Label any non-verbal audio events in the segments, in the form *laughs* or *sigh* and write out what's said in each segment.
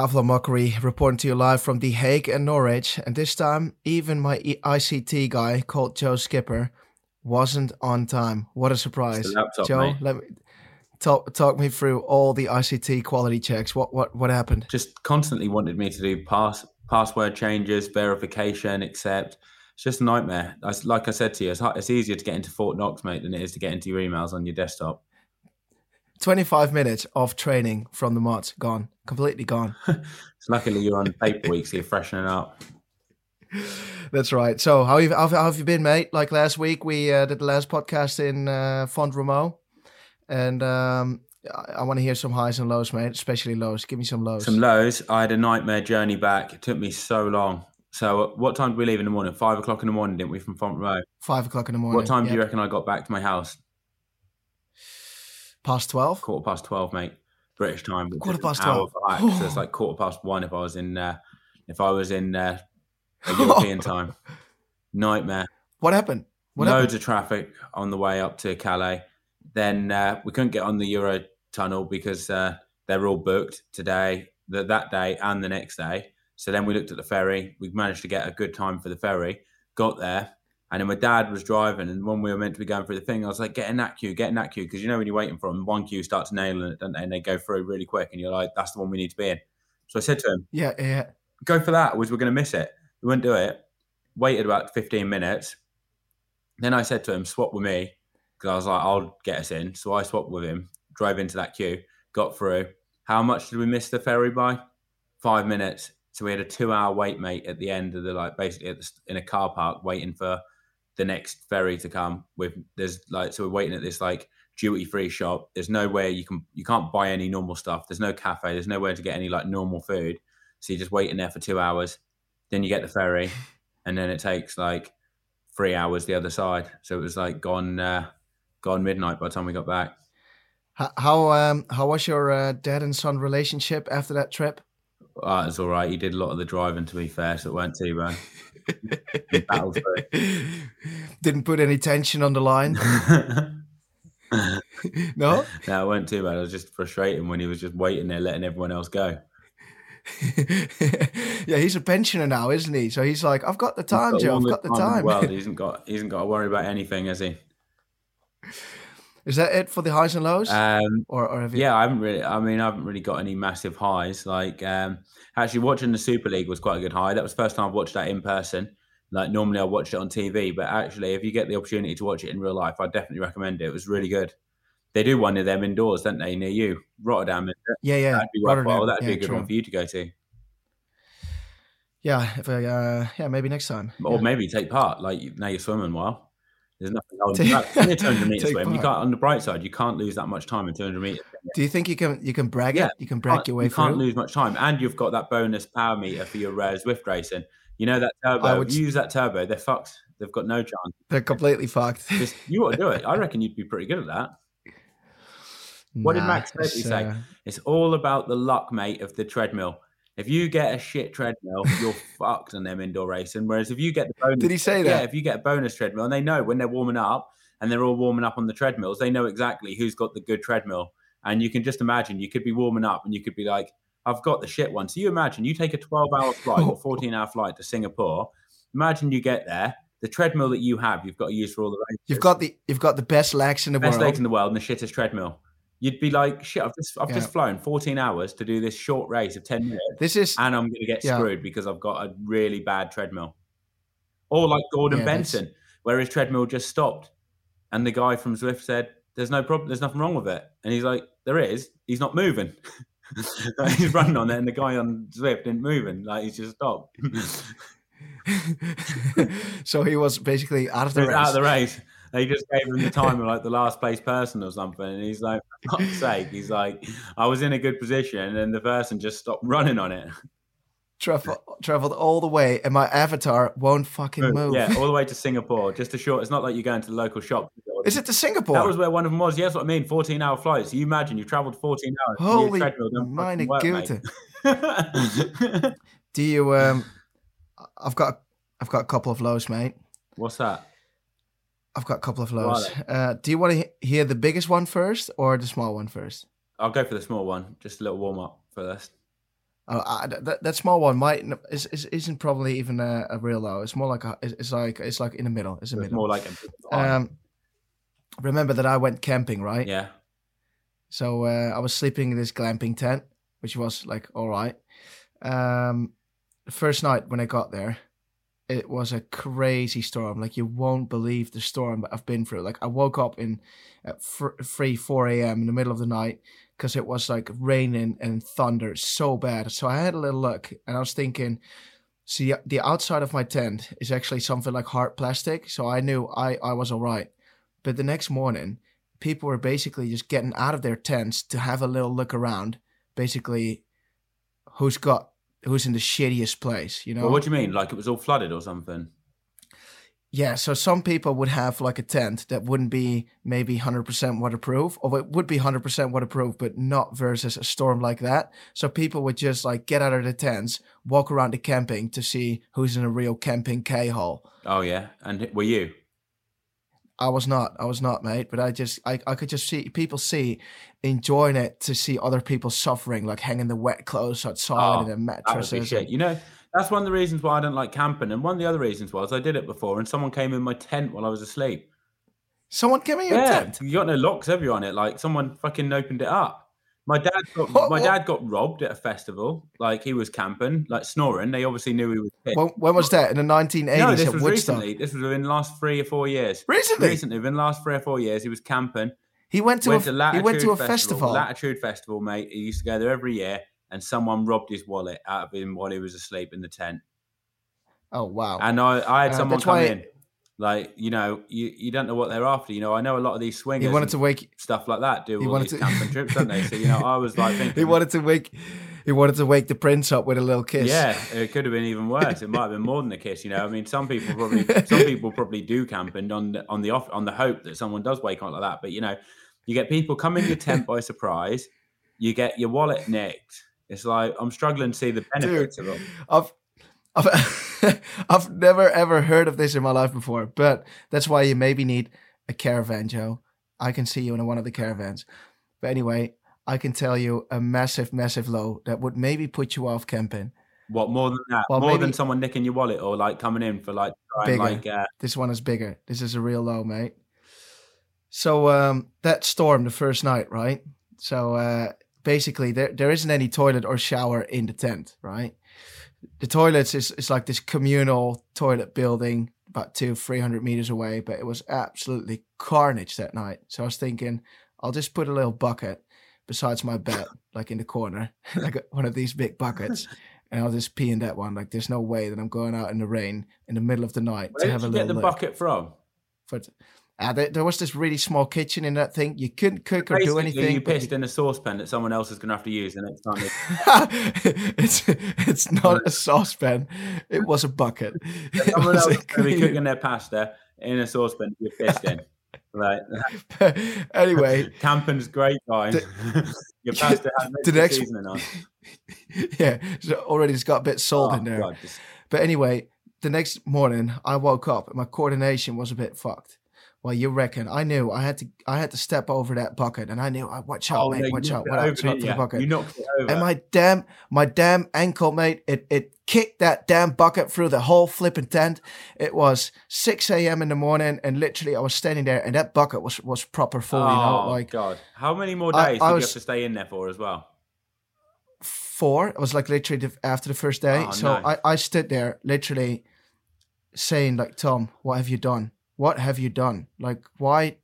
Avla Mockery reporting to you live from The Hague and Norwich. And this time, even my ICT guy called Joe Skipper wasn't on time. What a surprise. Laptop, Joe, mate. let me talk talk me through all the ICT quality checks. What what what happened? Just constantly wanted me to do pass password changes, verification, accept. It's just a nightmare. I, like I said to you, it's, it's easier to get into Fort Knox, mate, than it is to get into your emails on your desktop. 25 minutes of training from the mods gone. Completely gone. *laughs* Luckily you're on paper *laughs* week, so you're freshening up. That's right. So how have, how, have you been, mate? Like last week, we uh, did the last podcast in uh, Font Romeu, and um, I, I want to hear some highs and lows, mate. Especially lows. Give me some lows. Some lows. I had a nightmare journey back. It took me so long. So uh, what time did we leave in the morning? Five o'clock in the morning, didn't we, from Font Row? Five o'clock in the morning. What time do you reckon I got back to my house? Past twelve. Quarter past twelve, mate. British time. Quarter past 12. back, so it's like quarter past one if I was in uh, if I was in uh, *laughs* European time. Nightmare. What happened? What Loads happened? of traffic on the way up to Calais. Then uh, we couldn't get on the Euro tunnel because uh, they're all booked today, the, that day, and the next day. So then we looked at the ferry. We managed to get a good time for the ferry. Got there, and then my dad was driving. And when we were meant to be going through the thing, I was like, "Get in that queue, get in that queue," because you know when you're waiting for them, one queue starts nailing it, don't they? And they go through really quick, and you're like, "That's the one we need to be in." So I said to him, Yeah, yeah. go for that. Was we're going to miss it. We wouldn't do it. Waited about 15 minutes. Then I said to him, swap with me because I was like, I'll get us in. So I swapped with him, drove into that queue, got through. How much did we miss the ferry by? Five minutes. So we had a two-hour wait, mate, at the end of the like, basically at the, in a car park, waiting for the next ferry to come. With there's like, so we're waiting at this like duty-free shop. There's nowhere you can you can't buy any normal stuff. There's no cafe. There's nowhere to get any like normal food. So you're just waiting there for two hours. Then you get the ferry, *laughs* and then it takes like three hours the other side. So it was like gone, uh, gone midnight by the time we got back. How how, um, how was your uh, dad and son relationship after that trip? Uh, it was all right. He did a lot of the driving, to be fair, so it weren't too bad. *laughs* He battled through Didn't put any tension on the line. *laughs* No. no, it weren't too bad. I was just frustrating when he was just waiting there, letting everyone else go. *laughs* yeah, he's a pensioner now, isn't he? So he's like, I've got the time, Joe. I've got the time. Well, *laughs* he hasn't got he hasn't got to worry about anything, has he? Is that it for the highs and lows? Um, or, or have you? yeah, I haven't really. I mean, I haven't really got any massive highs. Like, um, actually, watching the Super League was quite a good high. That was the first time I've watched that in person. Like, normally I watched it on TV, but actually, if you get the opportunity to watch it in real life, I definitely recommend it. It was really good. They do one of them indoors, don't they, near you, Rotterdam? Yeah, yeah. That'd be. Rotterdam. That'd be a good true. one for you to go to, Yeah, if I, uh, yeah, maybe next time. or Yeah. maybe take part. Like now you're swimming well. There's nothing back. It's only a 200 meter Take swim. You can't. On the bright side, you can't lose that much time in 200 meters. Do you think you can you can brag Yeah, it? You can brag your way through? you can't lose much time, and you've got that bonus power meter for your rare Zwift racing. You know that I turbo. would use that turbo, they're fucked. They've got no chance. They're completely fucked. Just you ought to do it. I *laughs* reckon you'd be pretty good at that. What did Max it's, say? uh, It's all about the luck, mate, of the treadmill. If you get a shit treadmill, you're fucked on them indoor racing. Whereas if you get the bonus, Did he say that? yeah, if you get a bonus treadmill, and they know when they're warming up and they're all warming up on the treadmills, they know exactly who's got the good treadmill. And you can just imagine you could be warming up and you could be like, I've got the shit one. So you imagine you take a 12 hour *laughs* flight or 14 hour flight to Singapore. Imagine you get there, the treadmill that you have, you've got to use for all the races. You've got the you've got the best legs in the best world. Best legs in the world and the shittest treadmill. You'd be like, shit, I've just I've Yeah. just flown 14 hours to do this short race of 10 minutes this is and I'm gonna get Yeah. screwed because I've got a really bad treadmill. Or like Gordon Yeah, that's- Benson, where his treadmill just stopped. And the guy from Zwift said, There's no problem, there's nothing wrong with it. And he's like, There is, he's not moving. *laughs* he's running on it, and the guy on Zwift isn't moving, like he's just stopped. *laughs* so he was basically out of the *laughs* race. out of the race. They just gave him the time of like the last place person or something. And he's like, for fuck's sake, he's like, I was in a good position and then the person just stopped running on it. Travel, traveled all the way, and my avatar won't fucking move. Yeah, all the way to *laughs* Singapore. Just a short, it's not like you're going to the local shop. Is it to Singapore? That was where one of them was. Yeah, that's what I mean. 14 hour flights. You imagine you've traveled 14 hours. Holy treadmill don't fucking meine Güte. *laughs* Do you? Um, I've got, I've got a couple of lows, mate. What's that? I've got a couple of lows. Uh, do you want to hear the biggest one first or the small one first? I'll go for the small one. Just a little warm up first. Uh, I, that, that small one might is, is isn't probably even a, a real low. It's more like a, it's, like it's like in the middle. It's a It's middle. more like a Um, remember that I went camping, right? yeah. So uh, I was sleeping in this glamping tent, which was like all right. Um, the first night when I got there, it was a crazy storm. Like you won't believe the storm that I've been through. Like I woke up in at three, four a.m. in the middle of the night because it was like raining and thunder so bad. So I had a little look, and I was thinking. See, the outside of my tent is actually something like hard plastic, so I knew I, I was all right. But the next morning, people were basically just getting out of their tents to have a little look around. Basically, who's got who's in the shittiest place, you know? Well, what do you mean? Like it was all flooded or something? yeah, so some people would have like a tent that wouldn't be maybe 100% waterproof, or it would be 100% waterproof, but not versus a storm like that. So people would just like get out of the tents, walk around the camping to see who's in a real camping K hole. Oh yeah. And were you? I was not. I was not, mate. But I just, I, I could just see people see enjoying it to see other people suffering, like hanging the wet clothes outside Oh, and the That would be mattresses. and- You know, that's one of the reasons why I don't like camping. And one of the other reasons was I did it before and someone came in my tent while I was asleep. Someone came in your yeah, tent. you got no locks have you on it? Like someone fucking opened it up. My dad got What- my what- dad got robbed at a festival. Like he was camping, like snoring. They obviously knew he was pissed. When, when was that? In the 1980s no, this was Woodstock. recently. This was within the last three or four years. Recently? Recently, within the last three or four years, he was camping. He went to went a, to Latitude he went to a Festival. festival. Latitude Festival, mate. He used to go there every year, and someone robbed his wallet out of him while he was asleep in the tent. oh wow! And I, I had Uh, someone come in, like you know, you, you don't know what they're after. You know, I know a lot of these swingers. he wanted to wake. stuff like that do he all wanted these to- camping *laughs* trips, don't they? So you know, I was like thinking, He wanted to wake. He wanted to wake the prince up with a little kiss. yeah, it could have been even worse. It might have been more than a kiss. You know, I mean, some people probably, some *laughs* people probably do camping on the, on the off on the hope that someone does wake up like that. But you know, you get people coming in your tent by surprise. You get your wallet nicked. It's like I'm struggling to see the benefits of it. I've, I've, *laughs* I've never ever heard of this in my life before, but that's why you maybe need a caravan, Joe. I can see you in one of the caravans. But anyway, I can tell you a massive, massive low that would maybe put you off camping. What more than that? Well, more than someone nicking your wallet or like coming in for like Bigger. like uh, This one is bigger. This is a real low, mate. So um, that storm the first night, right? So uh, basically, there there isn't any toilet or shower in the tent, right? The toilets is, is like this communal toilet building about two, three hundred meters away, but it was absolutely carnage that night. So I was thinking, I'll just put a little bucket besides my bed, like in the corner, *laughs* like one of these big buckets. *laughs* And I'll just pee in that one. Like, there's no way that I'm going out in the rain in the middle of the night where to have a little. Where did you get the look bucket from? for uh, there, there was this really small kitchen in that thing. You couldn't cook or do Basically, anything. you but pissed in a saucepan that someone else is going to have to use the next time. It's it's not a saucepan. It was a bucket. *laughs* It Someone else a is going to be cooking their pasta in a saucepan your fist in. Right. *laughs* anyway, Camping's great, guys. *laughs* your pasta has the the next- seasoning on. yeah, so already it's got a bit salt Oh, in there. God, just- But anyway, the next morning I woke up and my coordination was a bit fucked. Well, you reckon? I knew I had to. I had to step over that bucket, and I knew. I watch out, Oh, mate. no, watch out. Watch out for didn't the bucket. You knocked it over. And my damn, my damn ankle, mate, it, it kicked that damn bucket through the whole flipping tent. It was 6 a.m. in the morning, and literally I was standing there, and that bucket was, was proper full, you know, oh, like God. How many more days I did you was- have to stay in there for as well? four. It was like literally the, after the first day. Oh, so. I, I stood there literally saying, like, Tom, what have you done? What have you done? Like, why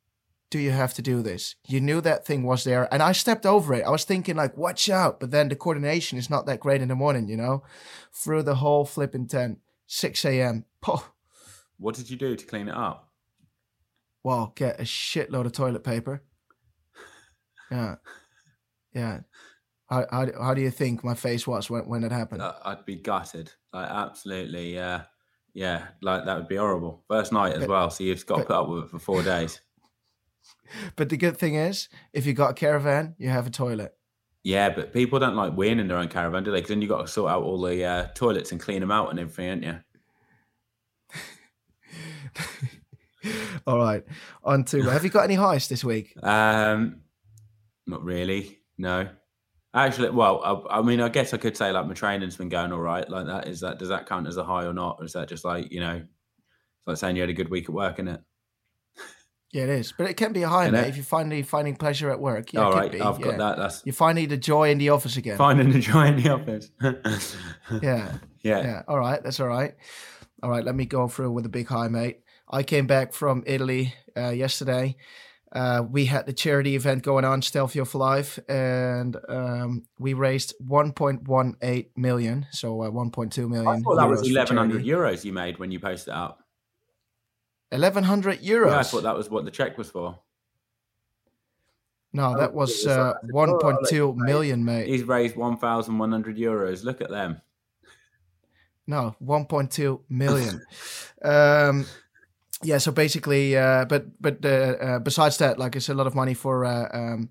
do you have to do this? You knew that thing was there, and I stepped over it. I was thinking, like, watch out. But then the coordination is not that great in the morning, you know? Through the whole flipping tent, 6 a.m. What did you do to clean it up? well, get a shitload of toilet paper. *laughs* Yeah. Yeah. How, how, do- how do you think my face was when, when it happened? Uh, I'd be gutted. Like, absolutely. Uh, yeah, like that would be horrible. First night as But- well. So you've got to put up with it for four days. *laughs* But the good thing is, if you've got a caravan, you have a toilet. Yeah, but people don't like weighing in their own caravan, do they? Because then you've got to sort out all the uh, toilets and clean them out and everything, ain't you? *laughs* All right, on to have you got any *laughs* highs this week? Um, not really. No. Actually, well, I, I, mean, I guess I could say like my training's been going all right. Like that is that does that count as a high or not, or is that just like you know, it's like saying you had a good week at work, isn't it? Yeah, it is, but it can be a high, mate. If you're finally finding pleasure at work, yeah, all right, be, I've yeah. got that. That's you're finding the joy in the office again. Finding the joy in the office. *laughs* yeah, yeah, yeah. All right, that's all right. All right, let me go through with a big high, mate. I came back from Italy uh, yesterday. Uh, we had the charity event going on, Stelvio for Life, and um, we raised 1.18 million, so uh, 1.2 million. I thought that was 1,100 euros you made when you posted it up. 1,100 euros. Yeah, I thought that was what the check was for. No, that was uh, 1.2 million, mate. He's raised 1,100 euros. Look at them. No, 1.2 million. *laughs* um, yeah, so basically, uh, but but uh, uh, besides that, like it's a lot of money for uh, um,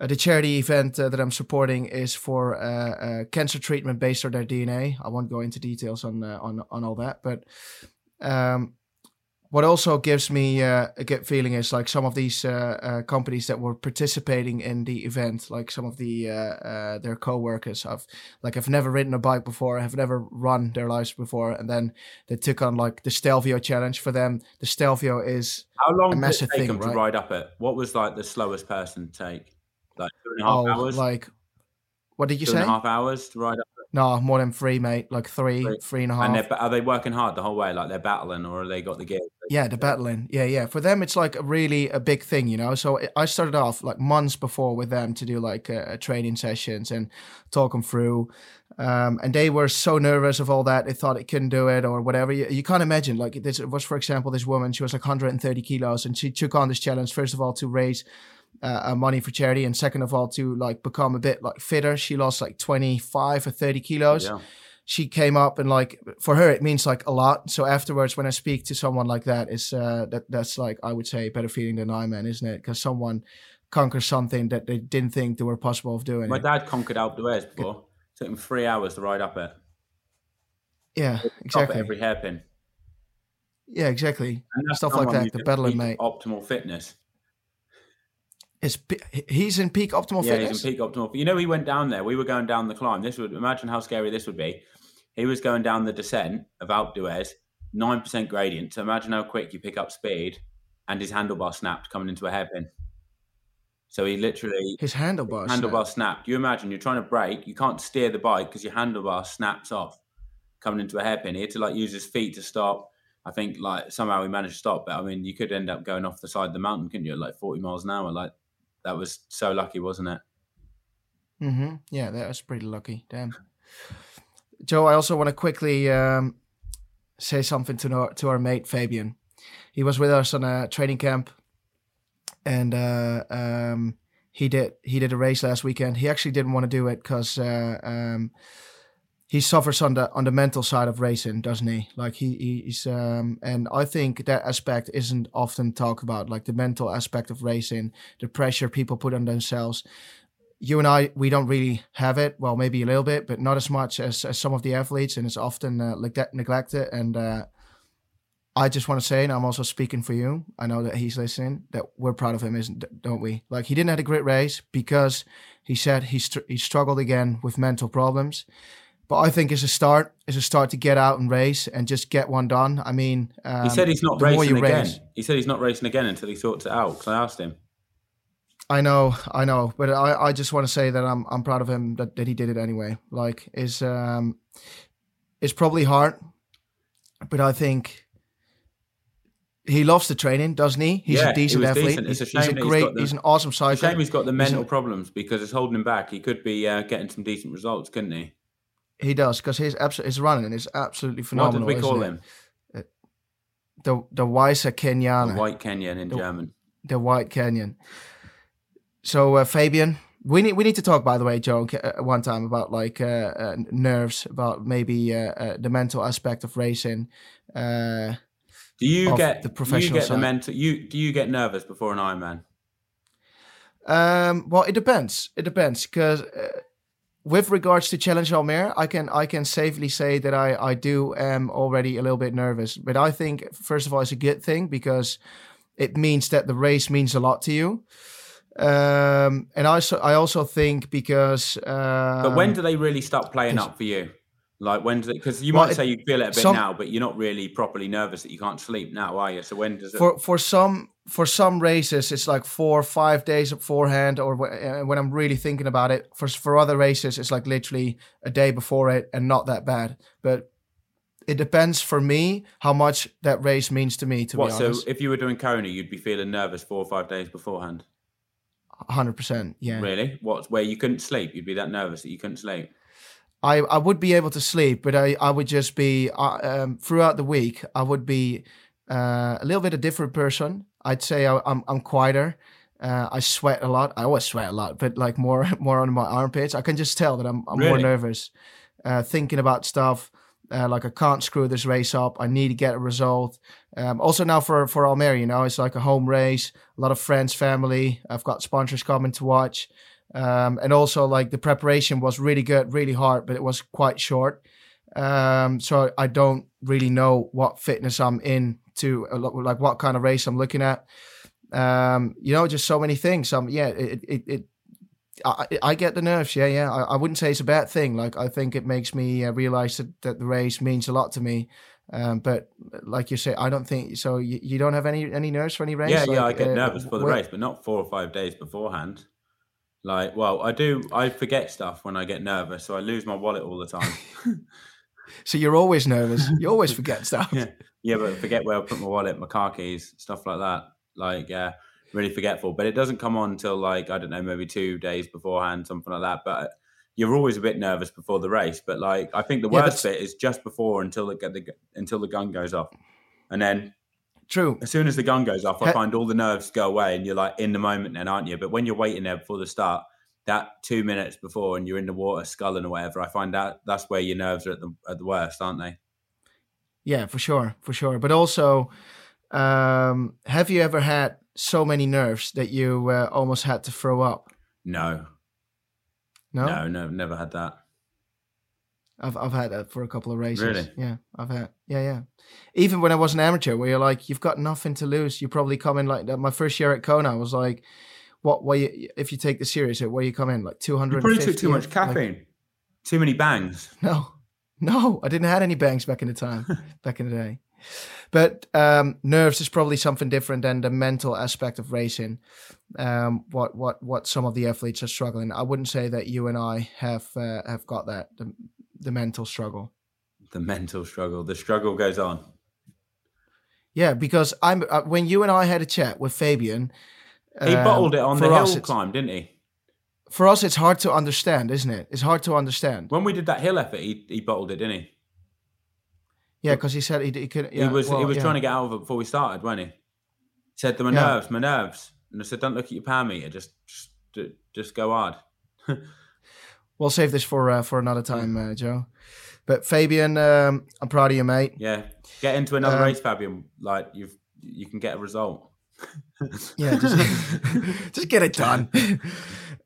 uh, the charity event uh, that I'm supporting is for cancer treatment based on their DNA. I won't go into details on on on all that, but um, what also gives me uh, a good feeling is like some of these uh, uh, companies that were participating in the event, like some of the uh, their co-workers. I've like I've never ridden a bike before, have never run their lives before, and then they took on like the Stelvio challenge. For them, the Stelvio is how long did it take thing, them right? to ride up it? What was like the slowest person take? Like two and a half oh, hours. Like what did you two say? Two and a half hours to ride up. No, more than three, mate. Like three, three, three and a half. And are they working hard the whole way? Like they're battling, or they got the gear? Yeah, they're battling. Yeah, yeah. For them, it's like a really a big thing, you know. So I started off like months before with them to do like uh, training sessions and talk them through. Um, and they were so nervous of all that they thought it couldn't do it or whatever. You, you can't imagine. Like this was, for example, this woman. She was like 130 kilos, and she took on this challenge first of all to raise uh, uh, money for charity, and second of all to like become a bit like fitter. She lost like 25 or 30 kilos. Yeah. She came up and like for her it means like a lot. So afterwards when i speak to someone like that is uh that that's like i would say better feeling than i man isn't it? Because someone conquers something that they didn't think they were possible of doing. My it. dad conquered Alpe d'Huez before. It took him three hours to ride up it. Yeah exactly. every hairpin. Yeah exactly. Stuff like that the battling mate. optimal fitness is he's in peak optimal yeah, fitness? he's in peak optimal. You know, he went down there. We were going down the climb. This would imagine how scary this would be. He was going down the descent of Alpe d'Huez, nine percent gradient. So imagine how quick you pick up speed, and his handlebar snapped coming into a hairpin. So he literally his handlebar handlebar snapped. snapped. You imagine you're trying to brake, you can't steer the bike because your handlebar snaps off coming into a hairpin. He had to like use his feet to stop. I think like somehow he managed to stop, but I mean you could end up going off the side of the mountain, couldn't you? Like 40 miles an hour. Like that was so lucky, wasn't it? Mm-hmm. Yeah, that was pretty lucky. Damn. Joe, I also want to quickly um, say something to our, to our mate Fabian. He was with us on a training camp, and uh, um, he did he did a race last weekend. He actually didn't want to do it because uh, um, he suffers on the on the mental side of racing, doesn't he? Like he he's um, and I think that aspect isn't often talked about, like the mental aspect of racing, the pressure people put on themselves. You and I, we don't really have it. Well, maybe a little bit, but not as much as, as some of the athletes, and it's often uh, like that neglected. And uh, I just want to say, and I'm also speaking for you. I know that he's listening. That we're proud of him, isn't don't we? Like he didn't have a great race because he said he str- he struggled again with mental problems but I think it's a start. It's a start to get out and race and just get one done. I mean, um, he said he's not racing again. Race, he said he's not racing again until he sorts it out. Because I asked him. I know, I know, but I, I just want to say that I'm I'm proud of him that, that he did it anyway. Like, is um, it's probably hard, but I think he loves the training, doesn't he? He's yeah, a decent he athlete. Decent. It's he's, a he's a great, he's, the, he's an awesome cyclist. Shame he's got the mental a, problems because it's holding him back. He could be uh, getting some decent results, couldn't he? He does because his abso- his running is absolutely phenomenal. What did we call him? It? The the Weißer Kenyan. The white Kenyan in the, German. The white Kenyan. So uh, Fabian, we need we need to talk by the way, Joe, uh, one time about like uh, uh, nerves, about maybe uh, uh, the mental aspect of racing. do you get the professional? You get side. the mental. You do you get nervous before an Ironman? Um, well, it depends. It depends because with regards to Challenge Almere, I can I can safely say that I I do am already a little bit nervous. But I think first of all it's a good thing because it means that the race means a lot to you. Um, and I also I also think because uh, But when do they really start playing up for you? Like when does it? Because you Well, might it- say you feel it a bit some- now, but you're not really properly nervous that you can't sleep now, are you? So when does it? for for some for some races it's like four or five days beforehand or uh, when i'm really thinking about it for for other races it's like literally a day before it and not that bad but it depends for me how much that race means to me to what? be So if you were doing Kona, you'd be feeling nervous four or five days beforehand. 100% yeah Really? What? Where you couldn't sleep? You'd be that nervous that you couldn't sleep. I, I would be able to sleep, but I, I would just be uh, um, throughout the week. I would be uh, a little bit a different person. I'd say I, I'm I'm quieter. Uh, I sweat a lot. I always sweat a lot, but like more *laughs* more on my armpits. I can just tell that I'm, I'm more nervous, uh, thinking about stuff. Uh, like I can't screw this race up. I need to get a result. Um, also now for for Almere, you know, it's like a home race. A lot of friends, family. I've got sponsors coming to watch. Um, and also like the preparation was really good, really hard, but it was quite short. Um, so I don't really know what fitness I'm in to, like what kind of race I'm looking at. Um, you know, just so many things. Um, yeah, it, it, it I, I get the nerves. Yeah, yeah. I, I wouldn't say it's a bad thing. Like I think it makes me uh, realize that, that the race means a lot to me. Um, but like you say, I don't think so. You, you don't have any any nerves for any race? Yeah, yeah. I get uh, nervous for the where- race, but not four or five days beforehand. Like, well, I do. I forget stuff when I get nervous, so I lose my wallet all the time. *laughs* So you're always nervous. You always *laughs* forget stuff. yeah, yeah, but forget where I put my wallet, my car keys, stuff like that. Like, uh, really forgetful. But it doesn't come on until like I don't know, maybe two days beforehand, something like that. But you're always a bit nervous before the race. But like, I think the Yeah, worst bit is just before until the, the until the gun goes off, and then True. as soon as the gun goes off, I find all the nerves go away, and you're like in the moment, then aren't you? But when you're waiting there before the start, that two minutes before, and you're in the water sculling or whatever, I find that that's where your nerves are at the at the worst, aren't they? Yeah, for sure, for sure. But also, um, have you ever had so many nerves that you uh, almost had to throw up? No, No, no, no, never had that. I've I've had that for a couple of races. Really? Yeah, I've had. Yeah, yeah. Even when I was an amateur, where you're like, you've got nothing to lose. You probably come in like that. My first year at Kona, I was like, what? What? You, if you take this serious, where you come in like two hundred. You probably took too much caffeine, too many bangs. No, no, I didn't have any bangs back in the time, *laughs* back in the day. But um, nerves is probably something different than the mental aspect of racing. Um, what what what some of the athletes are struggling. I wouldn't say that you and I have uh, have got that the, the mental struggle. The mental struggle, the struggle goes on. Yeah, because I'm uh, when you and I had a chat with Fabian. He um, bottled it on the us, hill it's- climb, didn't he? For us, it's hard to understand, isn't it? It's hard to understand. When we did that hill effort, he, he bottled it, didn't he? Yeah, because he said he, he could. Yeah, he was well, he was yeah. trying to get out of it before we started, wasn't he? He said to my Yeah. nerves, my nerves, and I said, "Don't look at your power meter, just just, just go hard." *laughs* We'll save this for uh, for another time, uh, Joe. But Fabian, um, I'm proud of you, mate. Yeah, get into another Um, race, Fabian. Like you've you can get a result. *laughs* Yeah, just, *laughs* just get it done.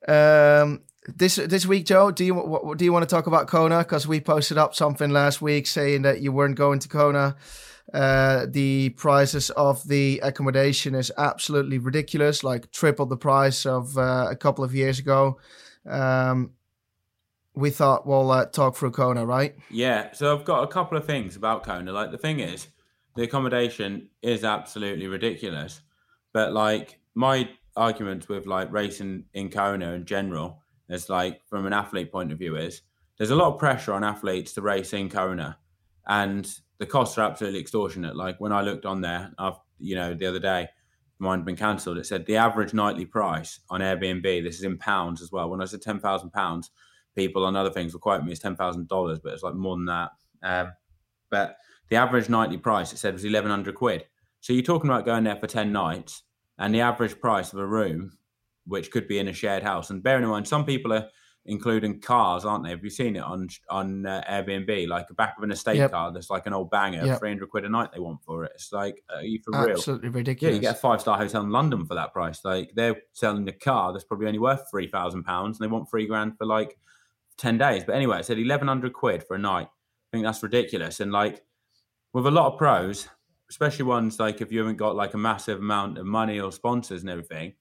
Um, this this week, Joe, do you what, do you want to talk about Kona? Because we posted up something last week saying that you weren't going to Kona. Uh, the prices of the accommodation is absolutely ridiculous, like triple the price of uh, a couple of years ago. Um, we thought we'll uh, talk through Kona, right? Yeah, so I've got a couple of things about Kona. Like the thing is, the accommodation is absolutely ridiculous. But like my argument with like racing in Kona in general is like from an athlete point of view is there's a lot of pressure on athletes to race in Kona and the costs are absolutely extortionate. Like when I looked on there, after, you know, the other day, mine had been cancelled. It said the average nightly price on Airbnb, this is in pounds as well. When I said ten thousand pounds, people on other things will quote me as ten thousand dollars, but it's like more than that. Um, but the average nightly price it said was eleven hundred quid. So you're talking about going there for ten nights, and the average price of a room, which could be in a shared house. And bearing in mind, some people are including cars, aren't they? Have you seen it on on uh, Airbnb? Like a back of an estate Yep. car that's like an old banger, Yep. three hundred quid a night they want for it. It's like, are you for real? Absolutely Yeah, ridiculous. you get a five star hotel in London for that price. Like they're selling a car that's probably only worth three thousand pounds, and they want three grand for like ten days. But anyway, it said eleven hundred quid for a night. I think that's ridiculous. And like with a lot of pros, especially ones like if you haven't got like a massive amount of money or sponsors and everything,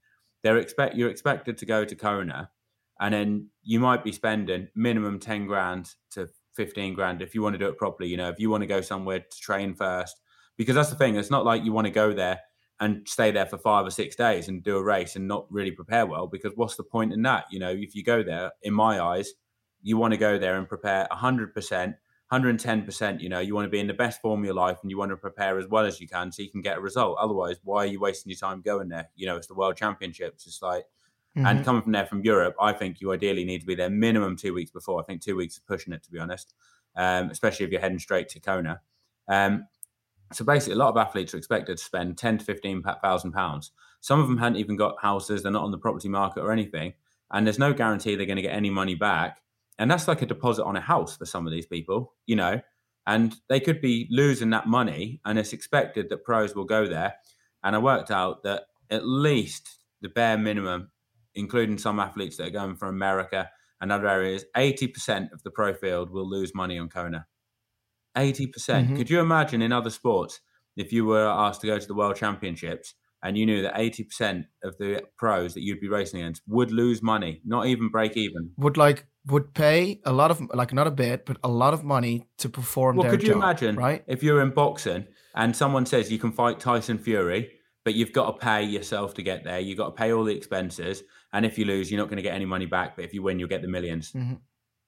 they're expect you're expected to go to Kona, and then you might be spending minimum ten grand to fifteen grand if you want to do it properly. You know, if you want to go somewhere to train first, because that's the thing. It's not like you want to go there and stay there for five or six days and do a race and not really prepare well. Because what's the point in that? You know, if you go there, in my eyes, you want to go there and prepare hundred percent 110%, you know, you want to be in the best form of your life and you want to prepare as well as you can so you can get a result. Otherwise, why are you wasting your time going there? You know, it's the world championships. It's like, mm-hmm. and coming from there from Europe, I think you ideally need to be there minimum two weeks before. I think two weeks is pushing it, to be honest, um, especially if you're heading straight to Kona. Um, so basically, a lot of athletes are expected to spend 10 to 15,000 pounds. Some of them hadn't even got houses, they're not on the property market or anything. And there's no guarantee they're going to get any money back and that's like a deposit on a house for some of these people, you know, and they could be losing that money. And it's expected that pros will go there. And I worked out that at least the bare minimum, including some athletes that are going from America and other areas, 80% of the pro field will lose money on Kona. 80%. percent mm hmm Could you imagine in other sports if you were asked to go to the world championships and you knew that 80% of the pros that you'd be racing against would lose money, not even break even? Would like would pay a lot of like not a bit, but a lot of money to perform. Well, could you job, imagine right? if you're in boxing and someone says you can fight Tyson Fury, but you've got to pay yourself to get there. You've got to pay all the expenses, and if you lose, you're not going to get any money back. But if you win, you'll get the 1000000s mm-hmm.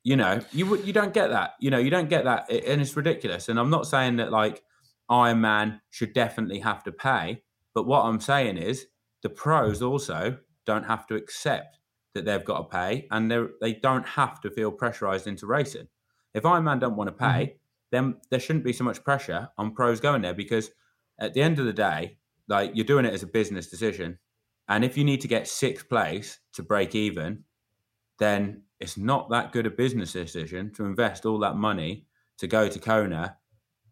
You know, you you don't get that. You know, you don't get that, and it's ridiculous. And I'm not saying that like Ironman should definitely have to pay, but what I'm saying is the pros also don't have to accept that they've got to pay, and they they don't have to feel pressurized into racing. If Ironman don't want to pay, mm-hmm. then there shouldn't be so much pressure on pros going there because at the end of the day, like you're doing it as a business decision, and if you need to get sixth place to break even, then it's not that good a business decision to invest all that money to go to Kona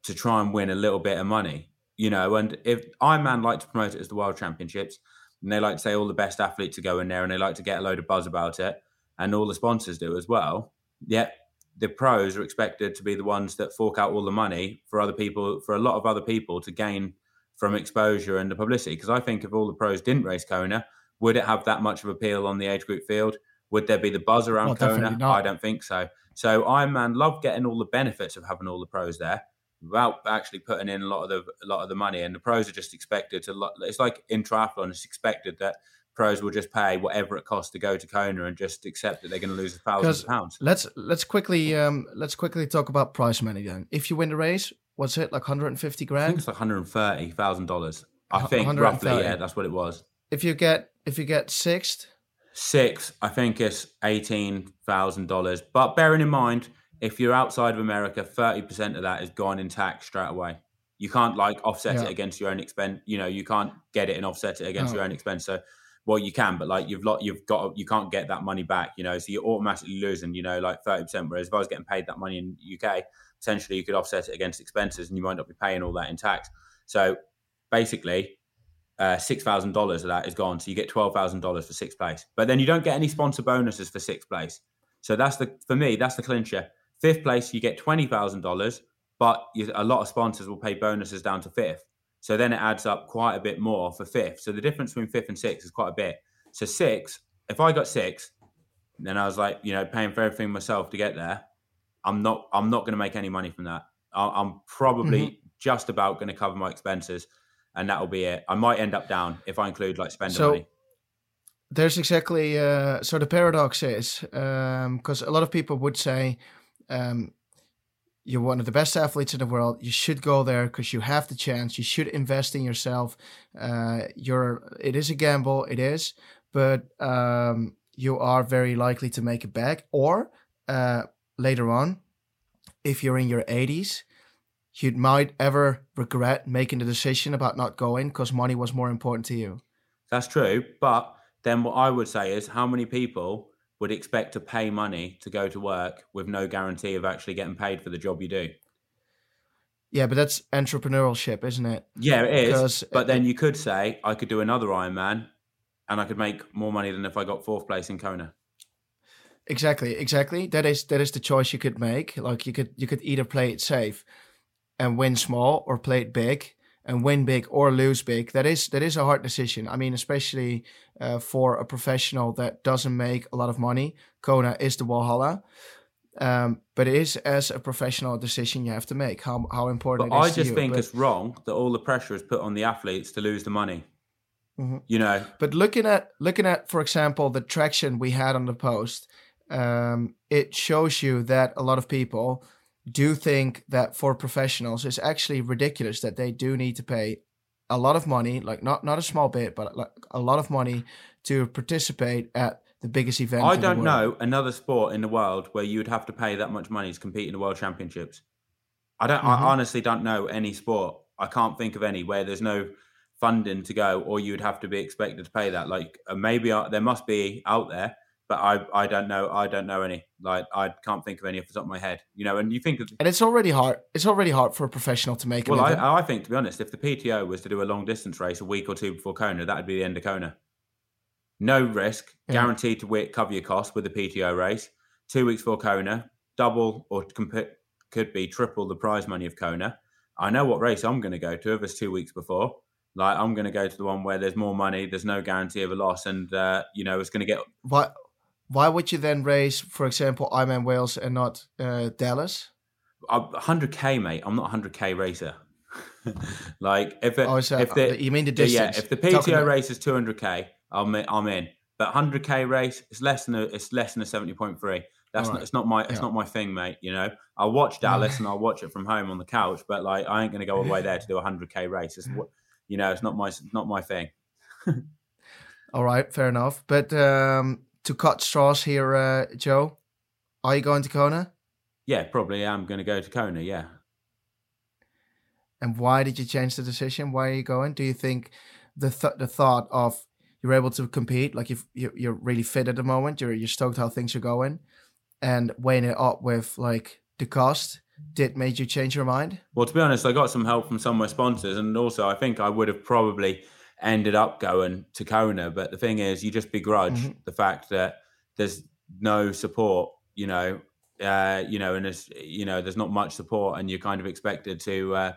to try and win a little bit of money. You know, and if Ironman like to promote it as the World Championships, and they like to say all the best athletes are going there and they like to get a load of buzz about it and all the sponsors do as well. Yet the pros are expected to be the ones that fork out all the money for other people for a lot of other people to gain from exposure and the publicity. Because i think if all the pros didn't race kona would it have that much of appeal on the age group field? Would there be the buzz around well, kona? I don't think so. So ironman love getting all the benefits of having all the pros there without actually putting in a lot of the a lot of the money. And the pros are just expected to. It's like in triathlon, it's expected that pros will just pay whatever it costs to go to Kona and just accept that they're going to lose thousands of pounds. Let's let's quickly um let's quickly talk about prize money then. If you win the race, what's it like 150 grand? I think it's like 130 thousand dollars. I think roughly, yeah, that's what it was. If you get if you get sixth, six, I think it's eighteen thousand dollars. But bearing in mind if you're outside of America, 30% of that is gone in tax straight away. You can't like offset yeah. it against your own expense. You know, you can't get it and offset it against your own expense. So, well, you can, but like you've lot, you've got, you can't get that money back. You know, so you're automatically losing. You know, like 30%. Whereas if I was getting paid that money in UK, potentially you could offset it against expenses, and you might not be paying all that in tax. So, basically, uh, six thousand dollars of that is gone. So you get twelve thousand dollars for sixth place, but then you don't get any sponsor bonuses for sixth place. So that's the for me that's the clincher. Fifth place, you get $20,000, but you, a lot of sponsors will pay bonuses down to fifth. So then it adds up quite a bit more for fifth. So the difference between fifth and sixth is quite a bit. So six, if I got six, then I was like, you know, paying for everything myself to get there. I'm not, I'm not going to make any money from that. I'm probably mm-hmm. just about going to cover my expenses, and that'll be it. I might end up down if I include like spending so, money. There's exactly uh, so the paradox is because um, a lot of people would say, um, you're one of the best athletes in the world. You should go there because you have the chance. You should invest in yourself. Uh, you're. It is a gamble. It is, but um, you are very likely to make it back. Or uh, later on, if you're in your 80s, you might ever regret making the decision about not going because money was more important to you. That's true, but then what I would say is how many people would expect to pay money to go to work with no guarantee of actually getting paid for the job you do. Yeah, but that's entrepreneurship, isn't it? Yeah, it is. Because but then you could say I could do another Ironman and I could make more money than if I got fourth place in Kona. Exactly, exactly. That is that is the choice you could make. Like you could you could either play it safe and win small or play it big and win big or lose big, that is that is a hard decision. I mean, especially uh, for a professional that doesn't make a lot of money. Kona is the Valhalla. Um, but it is as a professional decision you have to make how how important but I just think But- it's wrong that all the pressure is put on the athletes to lose the money. Mhm. You know, But looking at looking at, for example, the traction we had on the post, um, it shows you that a lot of people do think that for professionals, it's actually ridiculous that they do need to pay a lot of money, like not not a small bit, but like a lot of money to participate at the biggest event. I in the don't know another sport in the world where you would have to pay that much money to compete in the world championships. I don't. Mhm. I honestly don't know any sport. I can't think of any where there's no funding to go, or you'd have to be expected to pay that. Like uh, maybe uh, there must be out there, but I I don't know. I don't know any. Like I can't think of any off the top of my head. You know, and you think of And it's already hard. It's already hard for a professional to make well. I, I think to be honest, if the PTO was to do a long distance race a week or two before Kona, that would be the end of Kona. No risk, Yeah. guaranteed to cover your costs with the PTO race. Two weeks before Kona, double or comp- could be triple the prize money of Kona. I know what race I'm going to go to if it's two weeks before. Like I'm going to go to the one where there's more money, there's no guarantee of a loss, and uh, you know it's going to get why why would you then race, for example, Ironman Wales and not uh, Dallas? uh, 100k, mate. I'm not a 100k racer. *laughs* like if it, Oh, so if the, you mean the distance? Yeah, if the PTO about- race is 200k, I'm in, I'm in. But 100k race, it's less than a it's less than a 70.3. That's not, it's not my it's Yeah. not my thing, mate. You know, I'll watch Dallas and I'll watch it from home on the couch, but like I ain't gonna go all the way there to do a 100k race. It's you know, it's not my it's not my thing. *laughs* All right, fair enough. But um, to cut straws here, uh, Joe, are you going to Kona? Yeah, probably I'm gonna go to Kona. Yeah, And why did you change the decision? Why are you going? Do you think the th- the thought of you're able to compete, like you you're really fit at the moment, you're you're stoked how things are going, and weighing it up with like the cost, did made you change your mind? Well, to be honest, I got some help from some of my sponsors, and also I think I would have probably ended up going to Kona. But the thing is, you just begrudge Mhm. the fact that there's no support. You know, uh, you know, and there's you know, there's not much support, and you're kind of expected to uh,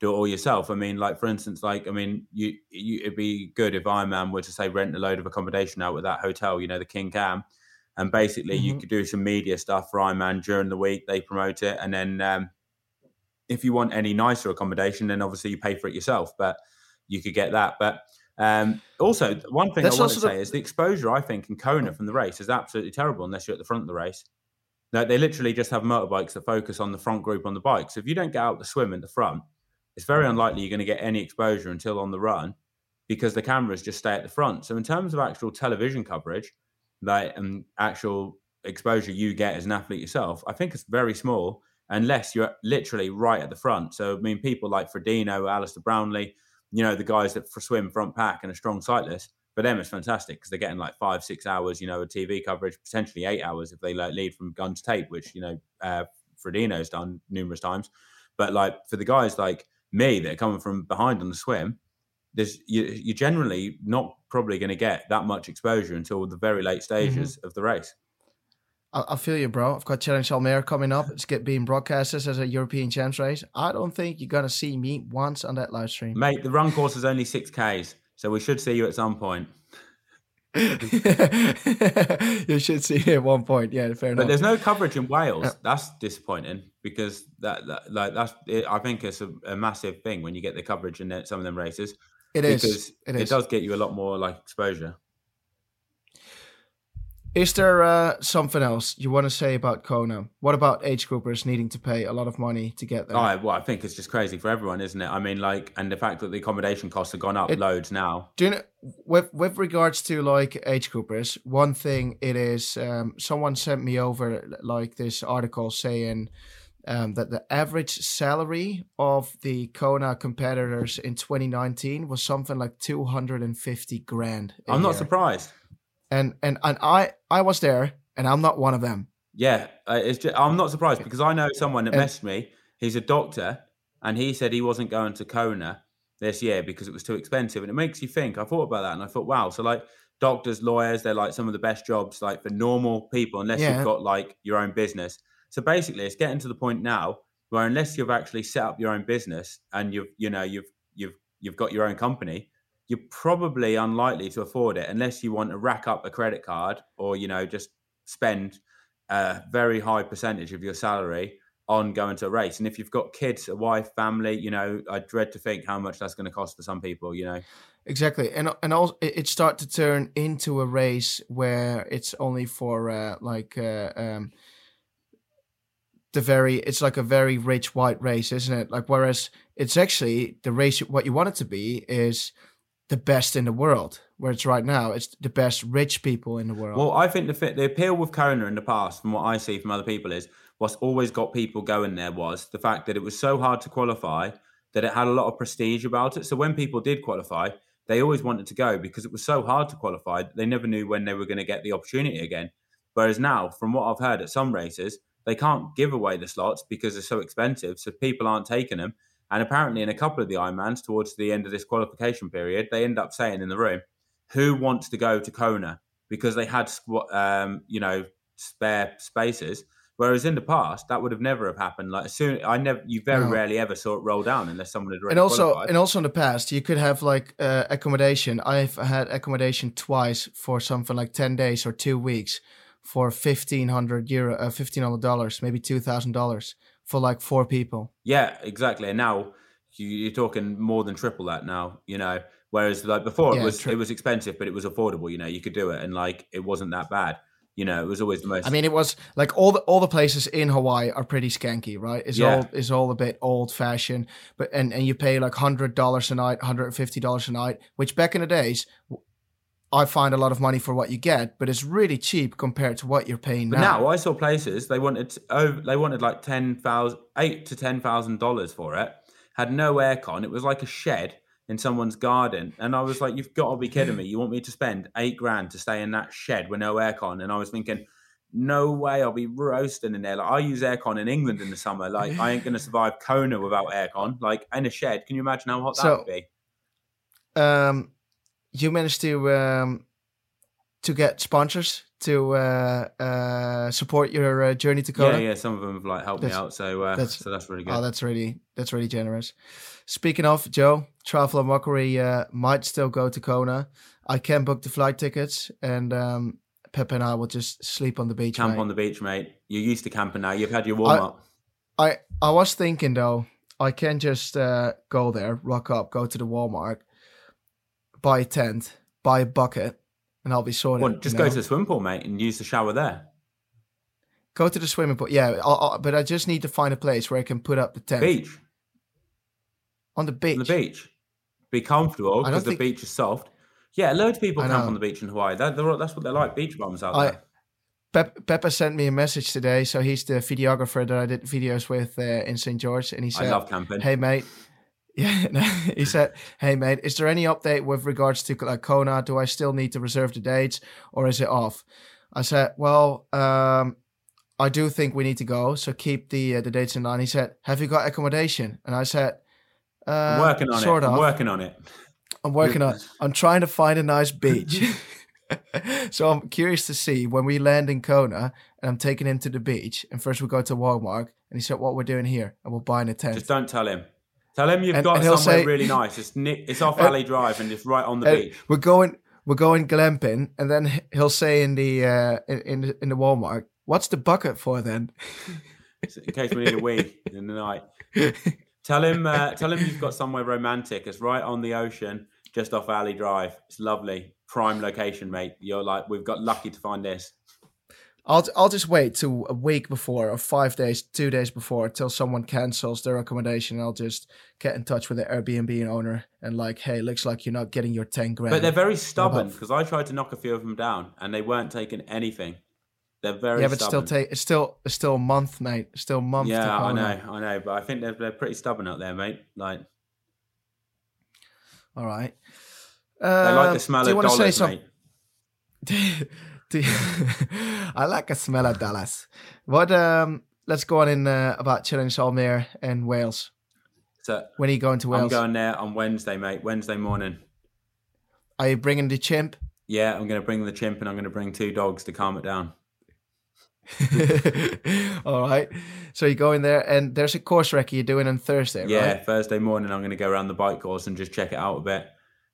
do it all yourself. I mean, like for instance, like I mean, you, you it'd be good if Ironman were to say rent a load of accommodation out with that hotel, you know, the King Cam. And basically, you Mhm. could do some media stuff for Ironman during the week. They promote it, and then um, if you want any nicer accommodation, then obviously you pay for it yourself. But you could get that. But um, also, one thing That's I want to also the- say is the exposure I think in Kona from the race is absolutely terrible unless you're at the front of the race. No, they literally just have motorbikes that focus on the front group on the bike. So if you don't get out the swim in the front, it's very unlikely you're going to get any exposure until on the run because the cameras just stay at the front. So in terms of actual television coverage, like and actual exposure you get as an athlete yourself, I think it's very small unless you're literally right at the front. So I mean, people like Frodeno, Alistair Brownlee, you know, the guys that for swim front pack and a strong cyclist. For them, it's fantastic because they're getting like five, six hours, you know, of TV coverage, potentially eight hours if they like lead from gun to tape, which you know, uh, Frodeno's done numerous times. But like for the guys like me that are coming from behind on the swim, there's you, you're generally not probably going to get that much exposure until the very late stages of the race. I, I feel you, bro. I've got Challenge Almere coming up. It's get being broadcasted as a European Champs race. I don't think you're gonna see me once on that live stream. Mate, the run course is only six Ks, so we should see you at some point. *laughs* you should see it at one point. Yeah, fair enough. But there's no coverage in Wales. Yeah. That's disappointing because that, that like that's it, I think it's a, a massive thing when you get the coverage in some of them races It is. because It it is. does get you a lot more like exposure. Is there uh, something else you want to say about Kona? What about age groupers needing to pay a lot of money to get there? I, well, I think it's just crazy for everyone, isn't it? I mean, like, and the fact that the accommodation costs have gone up It- loads now. Do you know, with with regards to like age groupers, one thing it is um, someone sent me over like this article saying um, that the average salary of the Kona competitors in 2019 was something like 250 grand. I'm not surprised. And and and I I was there, and I'm not one of them. Yeah, uh, it's just, I'm not surprised because I know someone that And- messaged me. He's a doctor, and he said he wasn't going to Kona this year because it was too expensive. And it makes you think. I thought about that, and I thought, wow. So like doctors, lawyers, they're like some of the best jobs, like for normal people, unless Yeah. you've got like your own business. So basically, it's getting to the point now where unless you've actually set up your own business and you've you know you've you've you've got your own company, you're probably unlikely to afford it unless you want to rack up a credit card or you know just spend a very high percentage of your salary on going to a race. And if you've got kids, a wife, family, you know, I dread to think how much that's going to cost for some people. You know, exactly, and and also it start to turn into a race where it's only for uh, like. Uh, um, the very it's like a very rich white race isn't it like whereas it's actually the race what you want it to be is the best in the world where it's right now it's the best rich people in the world well i think the the appeal with kona in the past from what i see from other people is what's always got people going there was the fact that it was so hard to qualify that it had a lot of prestige about it so when people did qualify they always wanted to go because it was so hard to qualify that they never knew when they were going to get the opportunity again whereas now from what i've heard at some races they can't give away the slots because they're so expensive. So people aren't taking them. And apparently, in a couple of the Ironmans, towards the end of this qualification period, they end up saying in the room, "Who wants to go to Kona?" Because they had, um, you know, spare spaces. Whereas in the past, that would have never have happened. Like as soon, I never, you very no. rarely ever saw it roll down unless someone had. And also, qualified. and also in the past, you could have like uh, accommodation. I've had accommodation twice for something like ten days or two weeks for fifteen hundred euro, uh, fifteen hundred dollars, maybe two thousand dollars for like four people. Yeah, exactly. And now you're talking more than triple that now. You know, whereas like before yeah, it was tri- it was expensive, but it was affordable. You know, you could do it, and like it wasn't that bad. You know, it was always the most. I mean, it was like all the all the places in Hawaii are pretty skanky, right? It's yeah. all it's all a bit old fashioned, but and and you pay like hundred dollars a night, hundred and fifty dollars a night, which back in the days I find a lot of money for what you get, but it's really cheap compared to what you're paying but now. now I saw places they wanted oh they wanted like ten thousand eight to ten thousand dollars for it. Had no aircon. It was like a shed in someone's garden, and I was like, "You've got to be kidding me! You want me to spend eight grand to stay in that shed with no aircon?" And I was thinking, "No way! I'll be roasting in there. Like I use aircon in England in the summer. Like I ain't going to survive Kona without aircon. Like in a shed. Can you imagine how hot that would be?" Um you managed to um, to get sponsors to uh, uh, support your uh, journey to Kona. Yeah, yeah. Some of them have like helped that's, me out, so uh, that's, so that's really good. Oh, that's really that's really generous. Speaking of Joe, Traveler Mockery uh, might still go to Kona. I can book the flight tickets, and um, Pep and I will just sleep on the beach. Camp mate. on the beach, mate. You're used to camping now. You've had your warm up. I I was thinking though, I can just uh, go there, rock up, go to the Walmart, buy a tent, buy a bucket, and I'll be sorted. Well, just you know? go to the swimming pool, mate, and use the shower there. Go to the swimming pool, yeah. I'll, I'll, but I just need to find a place where I can put up the tent. Beach. On the beach. On the beach. Be comfortable because the beach is soft. Yeah, loads of people camp on the beach in Hawaii. That, that's what they're like, beach bums out I, there. Pep, Peppa sent me a message today. So he's the videographer that I did videos with uh, in St. George. And he said, I love camping. Hey, mate, *laughs* yeah, no, he said, "Hey mate, is there any update with regards to like Kona? Do I still need to reserve the dates, or is it off?" I said, "Well, um, I do think we need to go, so keep the uh, the dates in line." He said, "Have you got accommodation?" And I said, uh, "I'm working on sort it. Of. I'm working on it. I'm working on. I'm trying to find a nice beach." *laughs* *laughs* so I'm curious to see when we land in Kona and I'm taking him to the beach. And first we go to Walmart, and he said, "What we're doing here?" And we'll buy a tent. Just don't tell him. Tell him you've and, got and somewhere say, really nice. It's Nick, it's off *laughs* Ali'i Drive and it's right on the beach. We're going we're going glamping, and then he'll say in the uh, in the, in the Walmart, "What's the bucket for then?" in case we need a wee in the night. tell him uh, tell him you've got somewhere romantic. It's right on the ocean, just off Ali'i Drive. It's lovely, prime location, mate. You're like, we've got lucky to find this. I'll I'll just wait to a week before or five days, two days before, till someone cancels their accommodation. I'll just get in touch with the Airbnb owner and like, hey, looks like you're not getting your ten grand. But they're very stubborn because I tried to knock a few of them down and they weren't taking anything. They're very yeah, but stubborn. still take it's still it's still a month, mate. It's still a month. Yeah, I know, I know, but I think they're they're pretty stubborn out there, mate. Like, all right. Uh, they like the smell of dollars, mate. *laughs* *laughs* I like a smell of Dallas. What? Um, let's go on in uh, about Challenge Almere in Wales. So when are you going to Wales? I'm going there on Wednesday, mate. Wednesday morning. Are you bringing the chimp? Yeah, I'm going to bring the chimp, and I'm going to bring two dogs to calm it down. *laughs* All right. So you go in there, and there's a course record you're doing on Thursday, Yeah, right? Thursday morning I'm going to go around the bike course and just check it out a bit,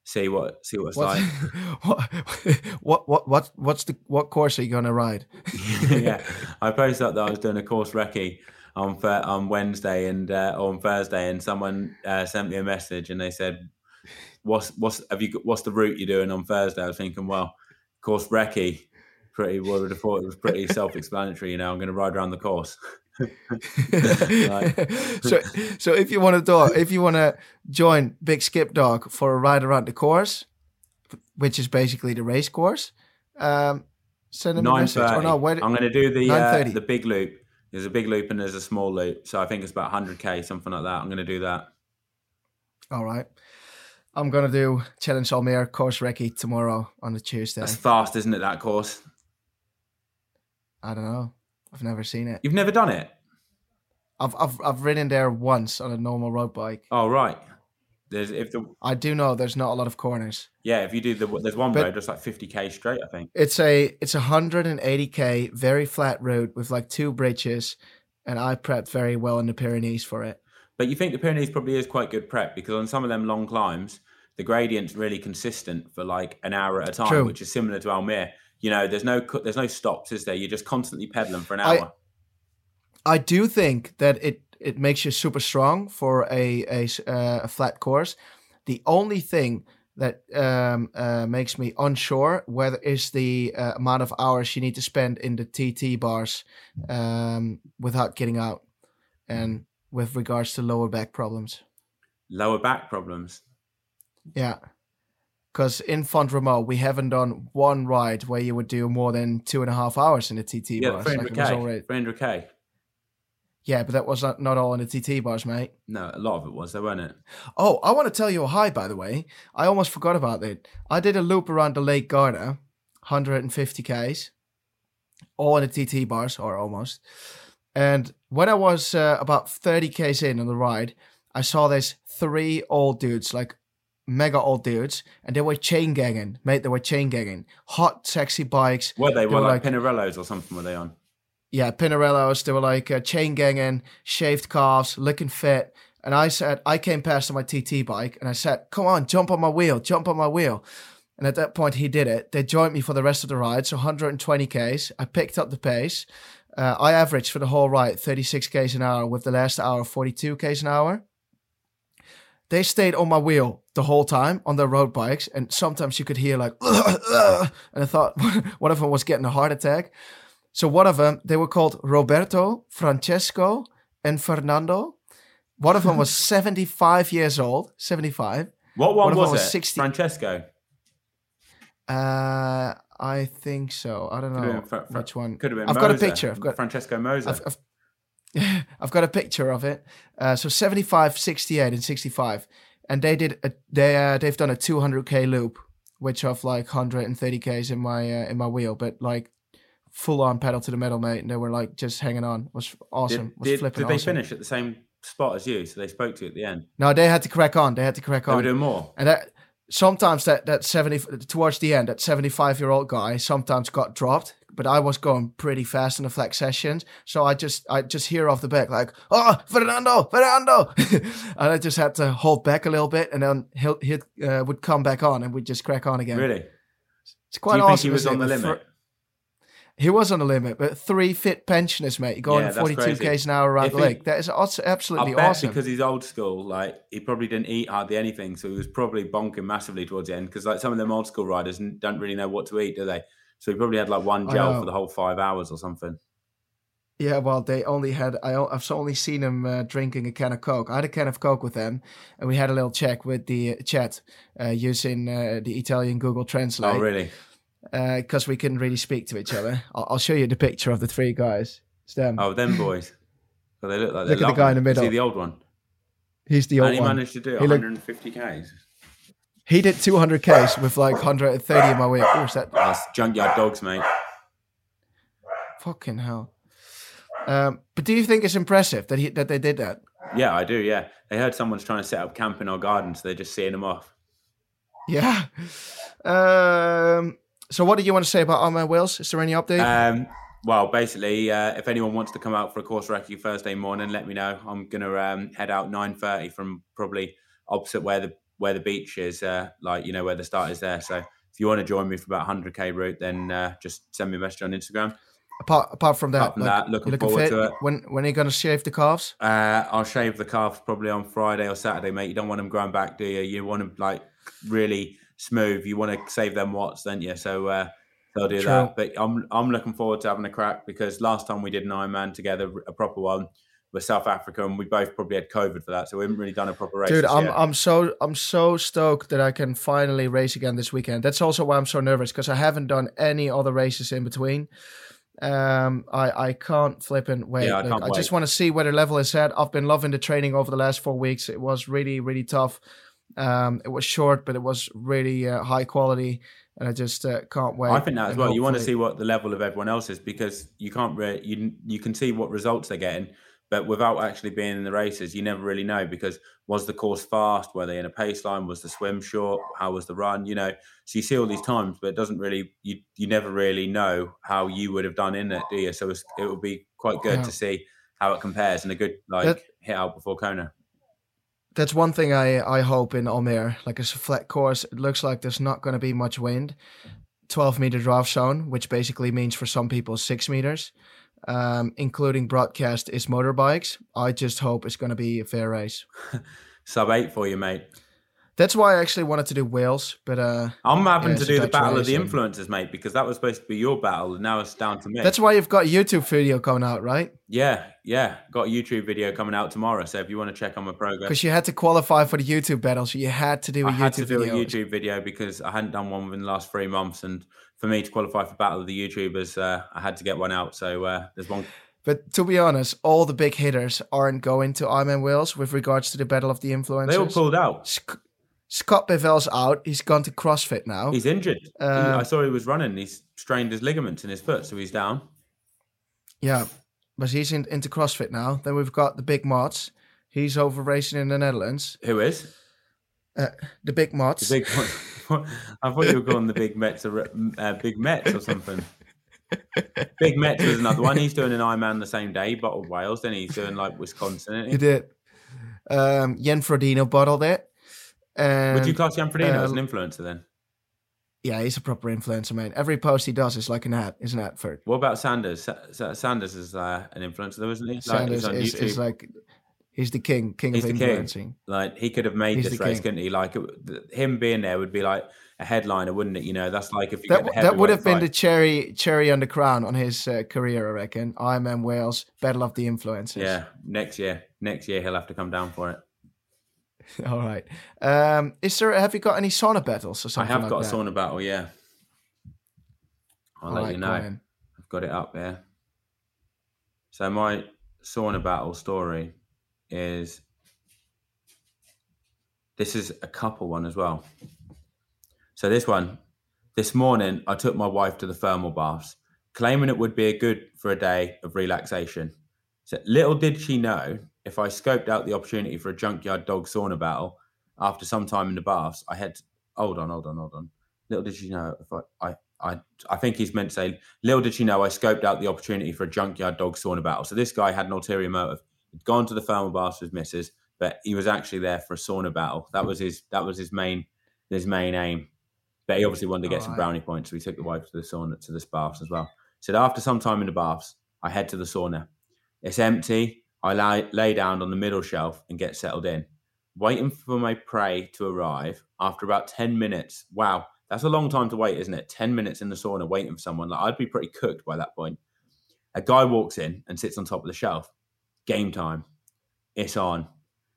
see what see what it's What's, like. *laughs* what, what, what, what's the what course are you gonna ride? *laughs* yeah, I posted up that I was doing a course recce on on Wednesday and uh, on Thursday, and someone uh, sent me a message and they said, "What's what's have you what's the route you're doing on Thursday?" I was thinking, well, course recce, pretty well, would have thought it was pretty *laughs* self-explanatory. You know, I'm going to ride around the course. *laughs* so, so if you want to do, if you want to join Big Skip Dog for a ride around the course, which is basically the race course, um, send him a message. Or thirty. no, wait, I'm going to do the uh, the big loop. There's a big loop and there's a small loop, so I think it's about 100k, something like that. I'm going to do that. all right. I'm gonna do Challenge Almere course recce tomorrow on the Tuesday. That's fast, isn't it? That course. I don't know. I've never seen it. You've never done it. I've I've I've ridden there once on a normal road bike. Oh right. There's if the I do know there's not a lot of corners. yeah if you do the there's one But- road that's like 50k straight I think. It's a it's a hundred and eighty k very flat road with like two bridges, and I prepped very well in the Pyrenees for it. But you think the Pyrenees probably is quite good prep because on some of them long climbs the gradient's really consistent for like an hour at a time, True. which is similar to Almere. You know, there's no there's no stops, is there? You're just constantly pedaling for an hour. I do think that it it makes you super strong for a uh, a flat course. The only thing that um, uh, makes me unsure whether is the uh, amount of hours you need to spend in the TT bars um, without getting out, and with regards to lower back problems. Lower back problems. Yeah. Because in Font we haven't done one ride where you would do more than two and a half hours in a TT Yeah, bars. Like, 300k. already- 300k. yeah, but that was not, not all in the TT bars, mate. No, a lot of it was, there weren't it? Oh, I want to tell you a hi, by the way. I almost forgot about it. I did a loop around the Lake Garda, 150 Ks, all in the TT bars, or almost. And when I was uh, about 30 Ks in on the ride, I saw these three old dudes, like mega old dudes, and they were chain ganging. Mate, they were chain ganging. Hot, sexy bikes. Were they? They Were like like- Pinarellos or something? Were they on? Yeah, Pinarellos. They were like uh, chain ganging, shaved calves, looking fit. And I said, I came past on my TT bike and I said, come on, jump on my wheel, jump on my wheel. And at that point, he did it. They joined me for the rest of the ride, so 120 Ks. I picked up the pace. Uh, I averaged for the whole ride 36 Ks an hour, with the last hour 42 Ks an hour. They stayed on my wheel the whole time on their road bikes, and sometimes you could hear like, *laughs* and I thought *laughs* one of them was getting a heart attack. So one of them, they were called Roberto, Francesco, and Fernando. One of them was *laughs* 75 years old, 75. What One one was, was it? 60 Francesco. Uh, I think so. I don't know Fra- Fra- which one. Could have been. I've got a picture. I've got- Francesco Moser. I've, I've, *laughs* I've got a picture of it. Uh, so 75, 68, and 65, and they did a, they uh, they've done a 200k loop, which of like 130 k's in my uh, in my wheel, but like full on pedal to the metal, mate. And they were like just hanging on. It was awesome. Did, was did, flipping did they awesome. finish at the same spot as you? So they spoke to you at the end. No, they had to crack on. They had to crack on. They were doing more. And that sometimes that that seventy towards the end, that seventy five year old guy sometimes got dropped. But I was going pretty fast in the flex sessions, so I just I just hear off the back like, "Oh, Fernando, Fernando," *laughs* and I just had to hold back a little bit, and then he'll he uh, would come back on, and we'd just crack on again. Really? It's quite Do you awesome. think he was on the limit? he was on the limit, but three fit pensioners, mate, going Yeah, 42 crazy. k's an hour around If the lake. That is absolutely awesome. because he's old school, like he probably didn't eat hardly anything, so he was probably bonking massively towards the end. Because like some of them old school riders don't really know what to eat, do they? So he probably had like one gel for the whole five hours or something. Yeah, well, they only had. I, have only seen him uh, drinking a can of Coke. I had a can of Coke with them, and we had a little check with the uh, chat uh, using uh, the Italian Google Translate. Oh, really? because we couldn't really speak to each other. I'll, I'll show you the picture of the three guys. It's them. Oh, them boys. Well, they look like Look at the guy in the lovely. Is he middle. the old one? He's the old and he one. managed to do He looked- 150 k's. He did 200 k's with like 130 in my way. Of course, that That's junkyard dogs, mate. fucking hell. Um, but do you think it's impressive that he that they did that? Yeah, I do. Yeah, they heard someone's trying to set up camp in our garden, so they're just seeing them off. Yeah. Um, so, what do you want to say about Ironman Wales? Is there any update? Um, well, basically, uh, if anyone wants to come out for a course recce Thursday morning, let me know. I'm gonna um, head out nine thirty from probably opposite where the where the beach is, uh, like you know where the start is there. So if you want to join me for about 100k route, then uh, just send me a message on Instagram. Apart apart from that, Apart from like, that, looking you're forward fit? to it. When when are you gonna shave the calves? Uh, I'll shave the calves probably on Friday or Saturday, mate. You don't want them growing back, do you? You want them like really smooth. You want to save them watts, don't you? So uh, they'll do True. that. But I'm I'm looking forward to having a crack because last time we did an Ironman together, a proper one, South Africa, and we both probably had COVID for that, so we haven't really done a proper race. Dude, I'm year. I'm so I'm so stoked that I can finally race again this weekend. That's also why I'm so nervous because I haven't done any other races in between. Um, I I can't flip and wait. Yeah, I can't I just want to see where the level is at. I've been loving the training over the last four weeks. It was really really tough. Um, it was short, but it was really uh, high quality, and I just uh, can't wait. I think that as well. You want to see what the level of everyone else is because you can't really you you can see what results they're getting, but without actually being in the races, you never really know because was the course fast? Were they in a pace line? Was the swim short? How was the run? You know, so you see all these times, but it doesn't really you you never really know how you would have done in it, do you? So it's, it will be quite good Yeah. to see how it compares and a good like That- hit out before Kona. That's one thing I, I hope in Almere. Like it's a flat course. It looks like there's not going to be much wind. 12 meter draft zone, which basically means for some people six meters, um, including broadcast is motorbikes. I just hope it's going to be a fair race. *laughs* Sub eight for you, mate. That's why I actually wanted to do Wales, but uh, I'm having Yeah, to do the battle of the influencers, mate, because that was supposed to be your battle, and now it's down to me. that's why you've got a YouTube video coming out, right? Yeah, yeah. Got a YouTube video coming out tomorrow. So if you want to check on my progress, Because you had to qualify for the YouTube battle, so you had to do a I YouTube had to do video. a YouTube video because I hadn't done one within the last three months. And for me to qualify for Battle of the YouTubers, uh, I had to get one out. So uh, there's one. But to be honest, all the big hitters aren't going to Ironman Wales with regards to the battle of the influencers. They all pulled out. Sc- Scott Bevel's out. He's gone to CrossFit now. He's injured. Um, I saw he was running. He's strained his ligaments in his foot, so he's down. yeah, but he's in, into CrossFit now. Then we've got the Big Mods. He's over racing in the Netherlands. Who is The Big Mods. the big? *laughs* I thought you were calling the big Mets, a uh, big Mets or something. Big Mets was another one. He's doing an Ironman the same day, he bottled Wales. Then he's doing like Wisconsin. he he? did. Um, Frodeno bottled it. And Would you class Jan Frodeno as uh, an influencer then? yeah, he's a proper influencer, man. Every post he does is like an ad, is an advert. What about Sanders? Sa- Sa- Sanders is uh, an influencer, though, isn't he? Like, Sanders is, is like he's the king, king He's of the king. influencing. like he could have made He's this race, king. couldn't he? Like it, him being there would be like a headliner, wouldn't it? You know, that's like if you That, that would have been the cherry cherry on the crown on his uh, career, I reckon. Ironman Wales, Battle of the Influencers. yeah. Next year, next year he'll have to come down for it. *laughs* All right. Um, is there? Have you got any sauna battles or something? I have like got that? a sauna battle. Yeah, I'll All let right, you know. I've got it up there. So my sauna battle story is this is a couple one as well. So this one, this morning I took my wife to the thermal baths, claiming it would be a good for a day of relaxation. So little did she know, if I scoped out the opportunity for a junkyard dog sauna battle after some time in the baths, I had hold on, hold on, hold on. Little did she know if I, I I I think he's meant to say, little did she know I scoped out the opportunity for a junkyard dog sauna battle. So this guy had an ulterior motive. He'd gone to the thermal baths with missus, but he was actually there for a sauna battle. That was his that was his main his main aim. But he obviously wanted to get some Alright. brownie points, so he took the wife to the sauna to the baths as well. So after some time in the baths, I head to the sauna. It's empty. I lay, lay down on the middle shelf and get settled in, waiting for my prey to arrive. After about 10 minutes, wow, that's a long time to wait, isn't it? 10 minutes in the sauna waiting for someone. Like I'd be pretty cooked by that point. A guy walks in and sits on top of the shelf. Game time. It's on.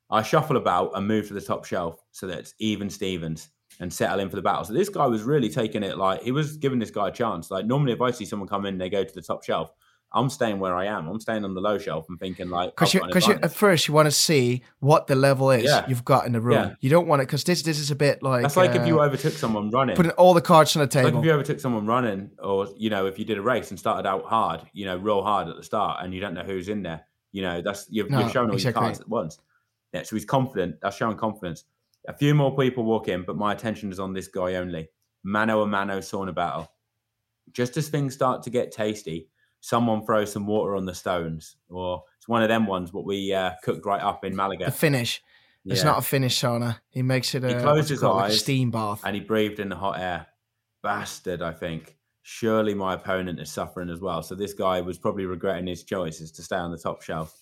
I shuffle about and move to the top shelf so that it's even Stevens and settle in for the battle. So this guy was really taking it like he was giving this guy a chance. Like normally, if I see someone come in, they go to the top shelf. I'm staying where I am. I'm staying on the low shelf and thinking like, Because you, because at first you want to see what the level is Yeah. you've got in the room. Yeah. You don't want it because this this is a bit like that's like if you uh, overtook someone running. putting all the cards on the It's like table. if you overtook someone running, or you know, if you did a race and started out hard, you know, real hard at the start, and you don't know who's in there, you know, that's you've, No, you've shown all exactly. your cards at once. Yeah, so he's confident. That's showing confidence. A few more people walk in, but my attention is on this guy only. Mano a mano sauna battle. Just as things start to get tasty, someone throws some water on the stones, or it's one of them ones what we uh, cooked right up in Malaga. The Finnish. It's not a Finnish sauna. He makes it a, He closed his called, like a eyes steam bath. and he breathed in the hot air. Bastard, I think. Surely my opponent is suffering as well. So this guy was probably regretting his choices to stay on the top shelf.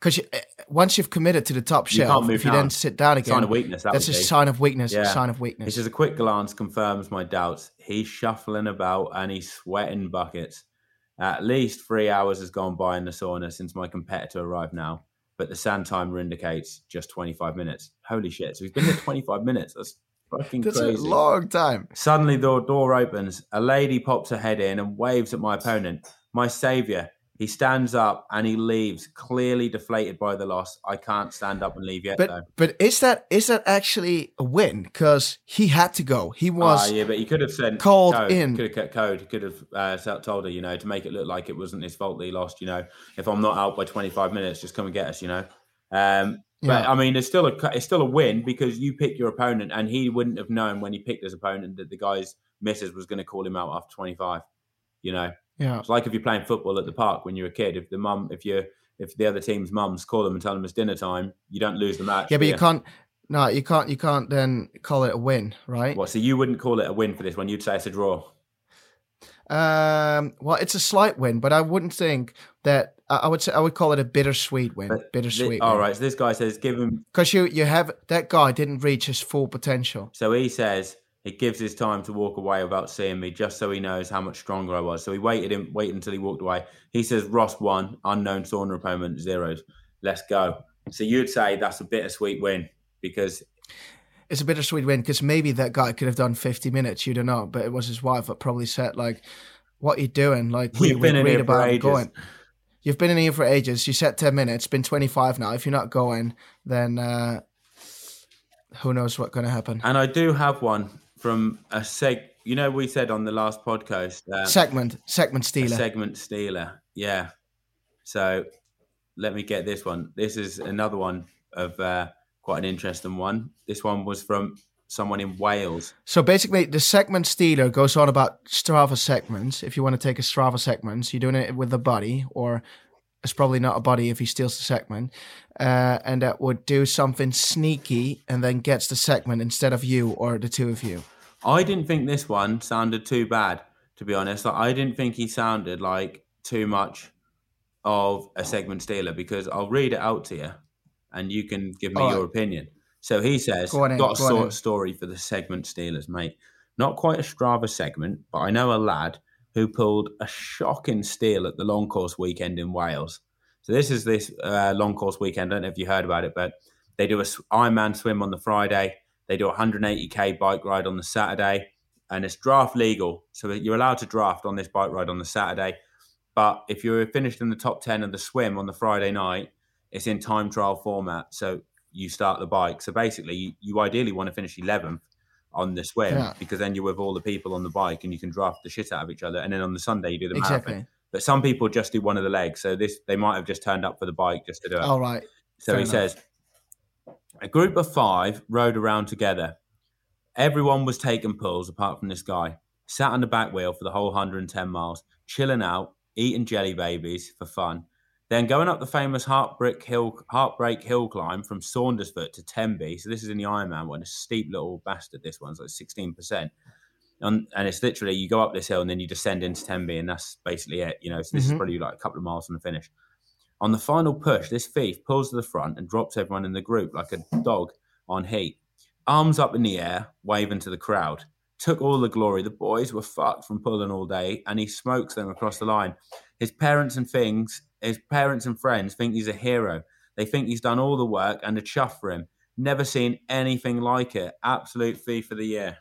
Because eh, once you've committed to the top You can't shelf, move if you down. then sit down again, Sign of weakness. That that's a be. sign of weakness. A Yeah. sign of weakness. This is a quick glance confirms my doubts. He's shuffling about and he's sweating buckets. At least three hours has gone by in the sauna since my competitor arrived now, but the sand timer indicates just 25 minutes. Holy shit. So he's been there 25 minutes. That's fucking That's crazy. a long time. Suddenly, the door opens. A lady pops her head in and waves at my opponent, my savior. He stands up and he leaves, clearly deflated by the loss. I can't stand up and leave yet, though. But but is that is that actually a win? Because he had to go. He was Ah, yeah, but he could have said called code. in. Could have kept code. Could have uh, told her, you know, to make it look like it wasn't his fault that he lost. You know, if I'm not out by 25 minutes, just come and get us. You know. Um, but Yeah. I mean, it's still a it's still a win because you pick your opponent, and he wouldn't have known when he picked his opponent that the guy's missus was going to call him out after 25. You know, yeah. it's like if you're playing football at the park when you're a kid. If the mum, if you if the other team's mums call them and tell them it's dinner time, you don't lose the match. Yeah, but do you can't. No, you can't. You can't then call it a win, right? What? So you wouldn't call it a win for this one? You'd say it's a draw. Um, well, it's a slight win, but I wouldn't think that. I would say I would call it a bittersweet win. But bittersweet. All right. So this guy says give him. Because you you have that guy didn't reach his full potential. So he says he gives his time to walk away without seeing me, just so he knows how much stronger I was. So he waited him, waited until he walked away. He says Ross won, unknown sauna opponent zeros. Let's go. So you'd say that's a bittersweet win because It's a bittersweet win because maybe that guy could have done 50 minutes. You don't know, but it was his wife that probably said like, "What are you doing?" Like we, we read here for about ages. going. You've been in here for ages. You said 10 minutes. It's been twenty five now. If you're not going, then uh, who knows what's going to happen? And I do have one from a seg. You know, we said on the last podcast, uh, segment, segment stealer. segment stealer. Yeah. So let me get this one. This is another one of uh, quite an interesting one. This one was from someone in Wales. So basically, the segment stealer goes on about Strava segments. If you want to take a Strava segment, you're doing it with a buddy, or it's probably not a buddy if he steals the segment, uh, and that would do something sneaky and then gets the segment instead of you or the two of you. I didn't think this one sounded too bad, to be honest. Like, I didn't think he sounded like too much of a segment stealer because I'll read it out to you and you can give me your opinion. So he says, Go in, got a go on sort story for the segment stealers, mate. Not quite a Strava segment, but I know a lad who pulled a shocking steal at the long course weekend in Wales. So this is this uh, long course weekend. I don't know if you heard about it, but they do a Ironman swim on the Friday. They do a 180k bike ride on the Saturday, and it's draft legal. So you're allowed to draft on this bike ride on the Saturday. But if you're finished in the top 10 of the swim on the Friday night, it's in time trial format. So you start the bike. So basically, you, ideally want to finish 11th on the swim Yeah. because then you're with all the people on the bike and you can draft the shit out of each other. And then on the Sunday, you do the marathon. Exactly. But some people just do one of the legs. So this they might have just turned up for the bike just to do it. All right. So Fair he enough. says, a group of five rode around together. Everyone was taking pulls apart from this guy. Sat on the back wheel for the whole 110 miles, chilling out, eating jelly babies for fun. Then going up the famous Heartbreak Hill, Heartbreak Hill climb from Saundersfoot to Tenby. So this is in the Ironman one, a steep little bastard. This one's like 16%. And, and it's literally you go up this hill and then you descend into Tenby, and that's basically it. You know, so this is Mhm. probably like a couple of miles from the finish. On the final push, this thief pulls to the front and drops everyone in the group like a dog on heat. Arms up in the air, waving to the crowd. Took all the glory. The boys were fucked from pulling all day, and he smokes them across the line. His parents and things, his parents and friends think he's a hero. They think he's done all the work and a chuff for him. Never seen anything like it. Absolute thief of the year.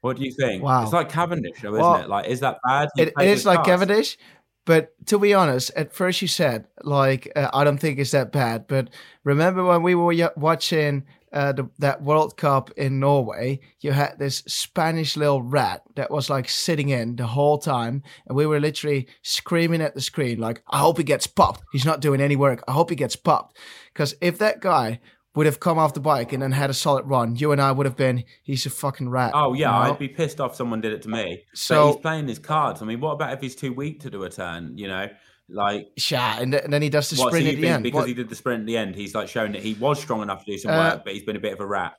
What do you think? Wow. It's like Cavendish, though, isn't Well, it? Like, is that bad? He It, it is like cards. Cavendish, but to be honest, at first you said like uh, I don't think it's that bad. But remember when we were y- watching uh, the, that World Cup in Norway, you had this Spanish little rat that was like sitting in the whole time, and we were literally screaming at the screen like, "I hope he gets popped. He's not doing any work. I hope he gets popped." Because if that guy would have come off the bike and then had a solid run, you and I would have been, he's a fucking rat. Oh yeah, you know? I'd be pissed off someone did it to me. So- So he's playing his cards. I mean, what about if he's too weak to do a turn? You know, like Sha, and, then he does the what? Sprint you at the end. because What- he did the sprint at the end, he's like showing that he was strong enough to do some Uh, work, but he's been a bit of a rat.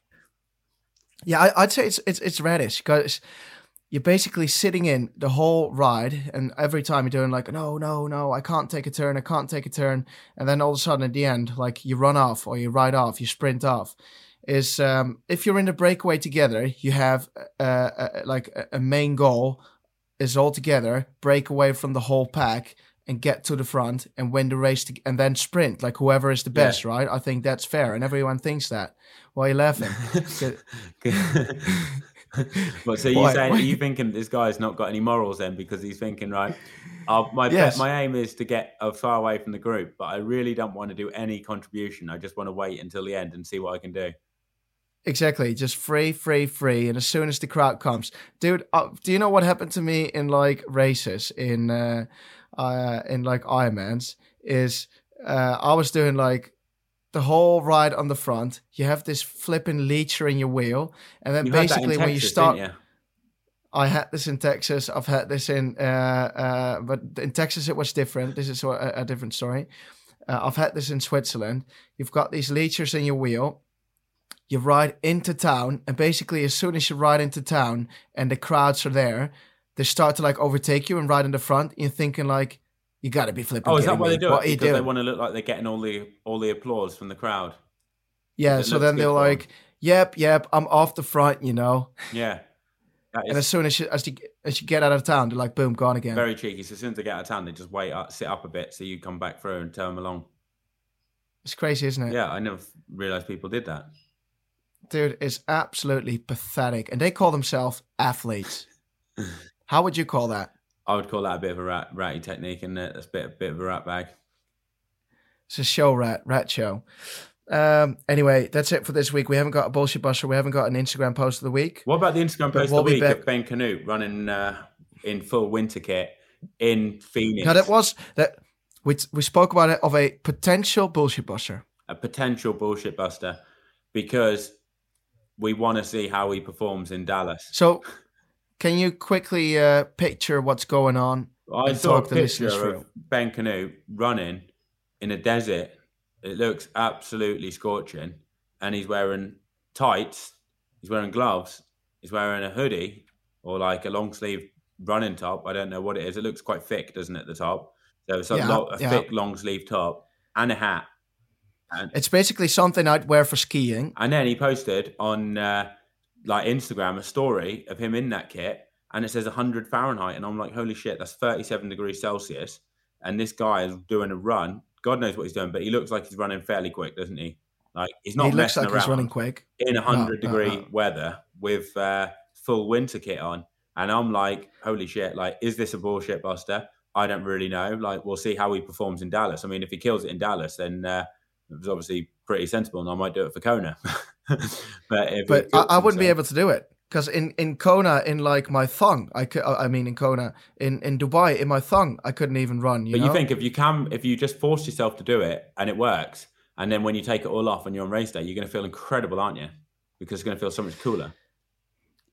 Yeah, I, I'd say it's it's it's radish because you're basically sitting in the whole ride, and every time you're doing like, no, no, no, I can't take a turn, I can't take a turn, and then all of a sudden at the end, like you run off or you ride off, you sprint off. Is um, if you're in the breakaway together, you have uh, uh, like a, a main goal is all together, break away from the whole pack and get to the front and win the race, to, and then sprint like whoever is the Yeah. best, right? I think that's fair, and everyone thinks that. Why are you laughing? *laughs* *laughs* but so *laughs* you saying are you thinking this guy's not got any morals then because he's thinking right uh, my Yes. my aim is to get uh, far away from the group but I really don't want to do any contribution I just want to wait until the end and see what I can do Exactly, just free, free, free, and as soon as the crowd comes, dude, uh, do you know what happened to me in like races in uh, uh in like Ironmans? Is uh, I was doing like the whole ride on the front. You have this flipping leecher in your wheel, and then you had that in basically when you Texas, start, you? I had this in Texas. I've had this in, uh, uh, but in Texas it was different. This is a, a different story. Uh, I've had this in Switzerland. You've got these leechers in your wheel. You ride into town, and basically, as soon as you ride into town and the crowds are there, they start to like overtake you and ride in the front. You're thinking like, you got to be flipping. Oh, is that why they do What it? Because they want to look like they're getting all the all the applause from the crowd. Yeah. So then they're like, "Yep, yep, I'm off the front," you know. Yeah, that And as soon as you as you as you get out of town, they're like, "Boom, gone again." very cheeky. So as soon as they get out of town, they just wait up, sit up a bit, so you come back through and turn them along. It's crazy, isn't it? Yeah, I never realized people did that. dude is absolutely pathetic and they call themselves athletes *laughs* how would you call that? I would call that a bit of a rat, ratty technique, and that's a bit a bit of a rat bag. it's a show rat rat show. Um anyway that's it for this week. We haven't got a bullshit buster we haven't got an instagram post of the week. What about the Instagram post we'll of the be week back- of Ben Kanute running uh, in full winter kit in Phoenix? now that was that we, we spoke about it of a potential bullshit buster a potential bullshit buster because we want to see how he performs in Dallas. so can you quickly uh picture what's going on I saw a the picture of. Ben Kanute running in a desert. It looks absolutely scorching, and he's wearing tights. He's wearing gloves. He's wearing a hoodie or like a long sleeve running top. I don't know what it is. It looks quite thick, doesn't it? The top. So it's a, Yeah, lo- a yeah. thick long sleeve top and a hat. And it's basically something i'd wear for skiing and then he posted on uh, like Instagram a story of him in that kit, and it says 100 Fahrenheit, and I'm like, holy shit, that's 37 degrees Celsius, and this guy is doing a run. God knows what he's doing, but he looks like he's running fairly quick, doesn't he? Like he's not he looks like he's running quick in 100 no, degree no. weather with uh, full winter kit on, and I'm like, holy shit, like is this a bullshit buster? I don't really know. Like we'll see how he performs in Dallas. I mean, if he kills it in Dallas, then uh, it was obviously pretty sensible, and I might do it for Kona. *laughs* *laughs* but if but I, I wouldn't be able to do it because in in Kona in like my thong I could I mean in Kona in in Dubai in my thong I couldn't even run you But know you think if you can, if you just force yourself to do it and it works, and then when you take it all off and you're on race day, you're going to feel incredible, aren't you? Because it's going to feel so much cooler.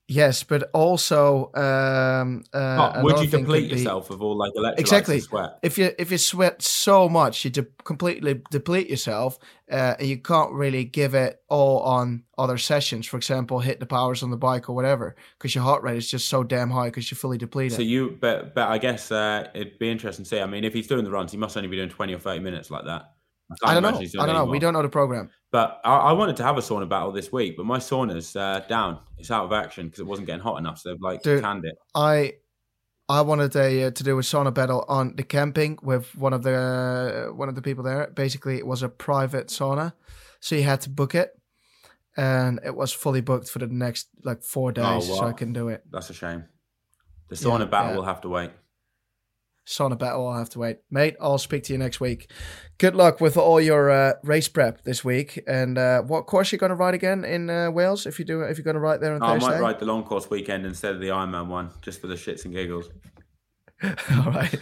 Yes but also um uh, Oh, would you be- yourself of all like electrolytes Exactly. sweat? if you if you sweat so much you de- completely deplete yourself uh, and you can't really give it all on other sessions for example hit the powers on the bike or whatever because your heart rate is just so damn high because you're fully depleted So you, but but I guess uh, it'd be interesting to see. I mean, if he's doing the runs, he must only be doing twenty or thirty minutes like that. Can't I don't know imagine he's doing I don't know we don't know the program But I, I wanted to have a sauna battle this week, but my sauna's uh, down. It's out of action because it wasn't getting hot enough. So they've like Dude. canned it. I I wanted a, uh, to do a sauna battle on the camping with one of the uh, one of the people there. Basically, it was a private sauna, so you had to book it, and it was fully booked for the next like four days, so I can do it. That's a shame. The Yeah, sauna battle yeah. will have to wait. Sauna battle, I'll have to wait, mate. I'll speak to you next week. Good luck with all your uh, race prep this week. And uh, what course you going to ride again in uh, Wales? If you do, if you're going to ride there on Oh, I might ride the long course weekend instead of the Ironman one, just for the shits and giggles. *laughs* all right.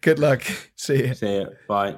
Good luck. See you. See you. Bye.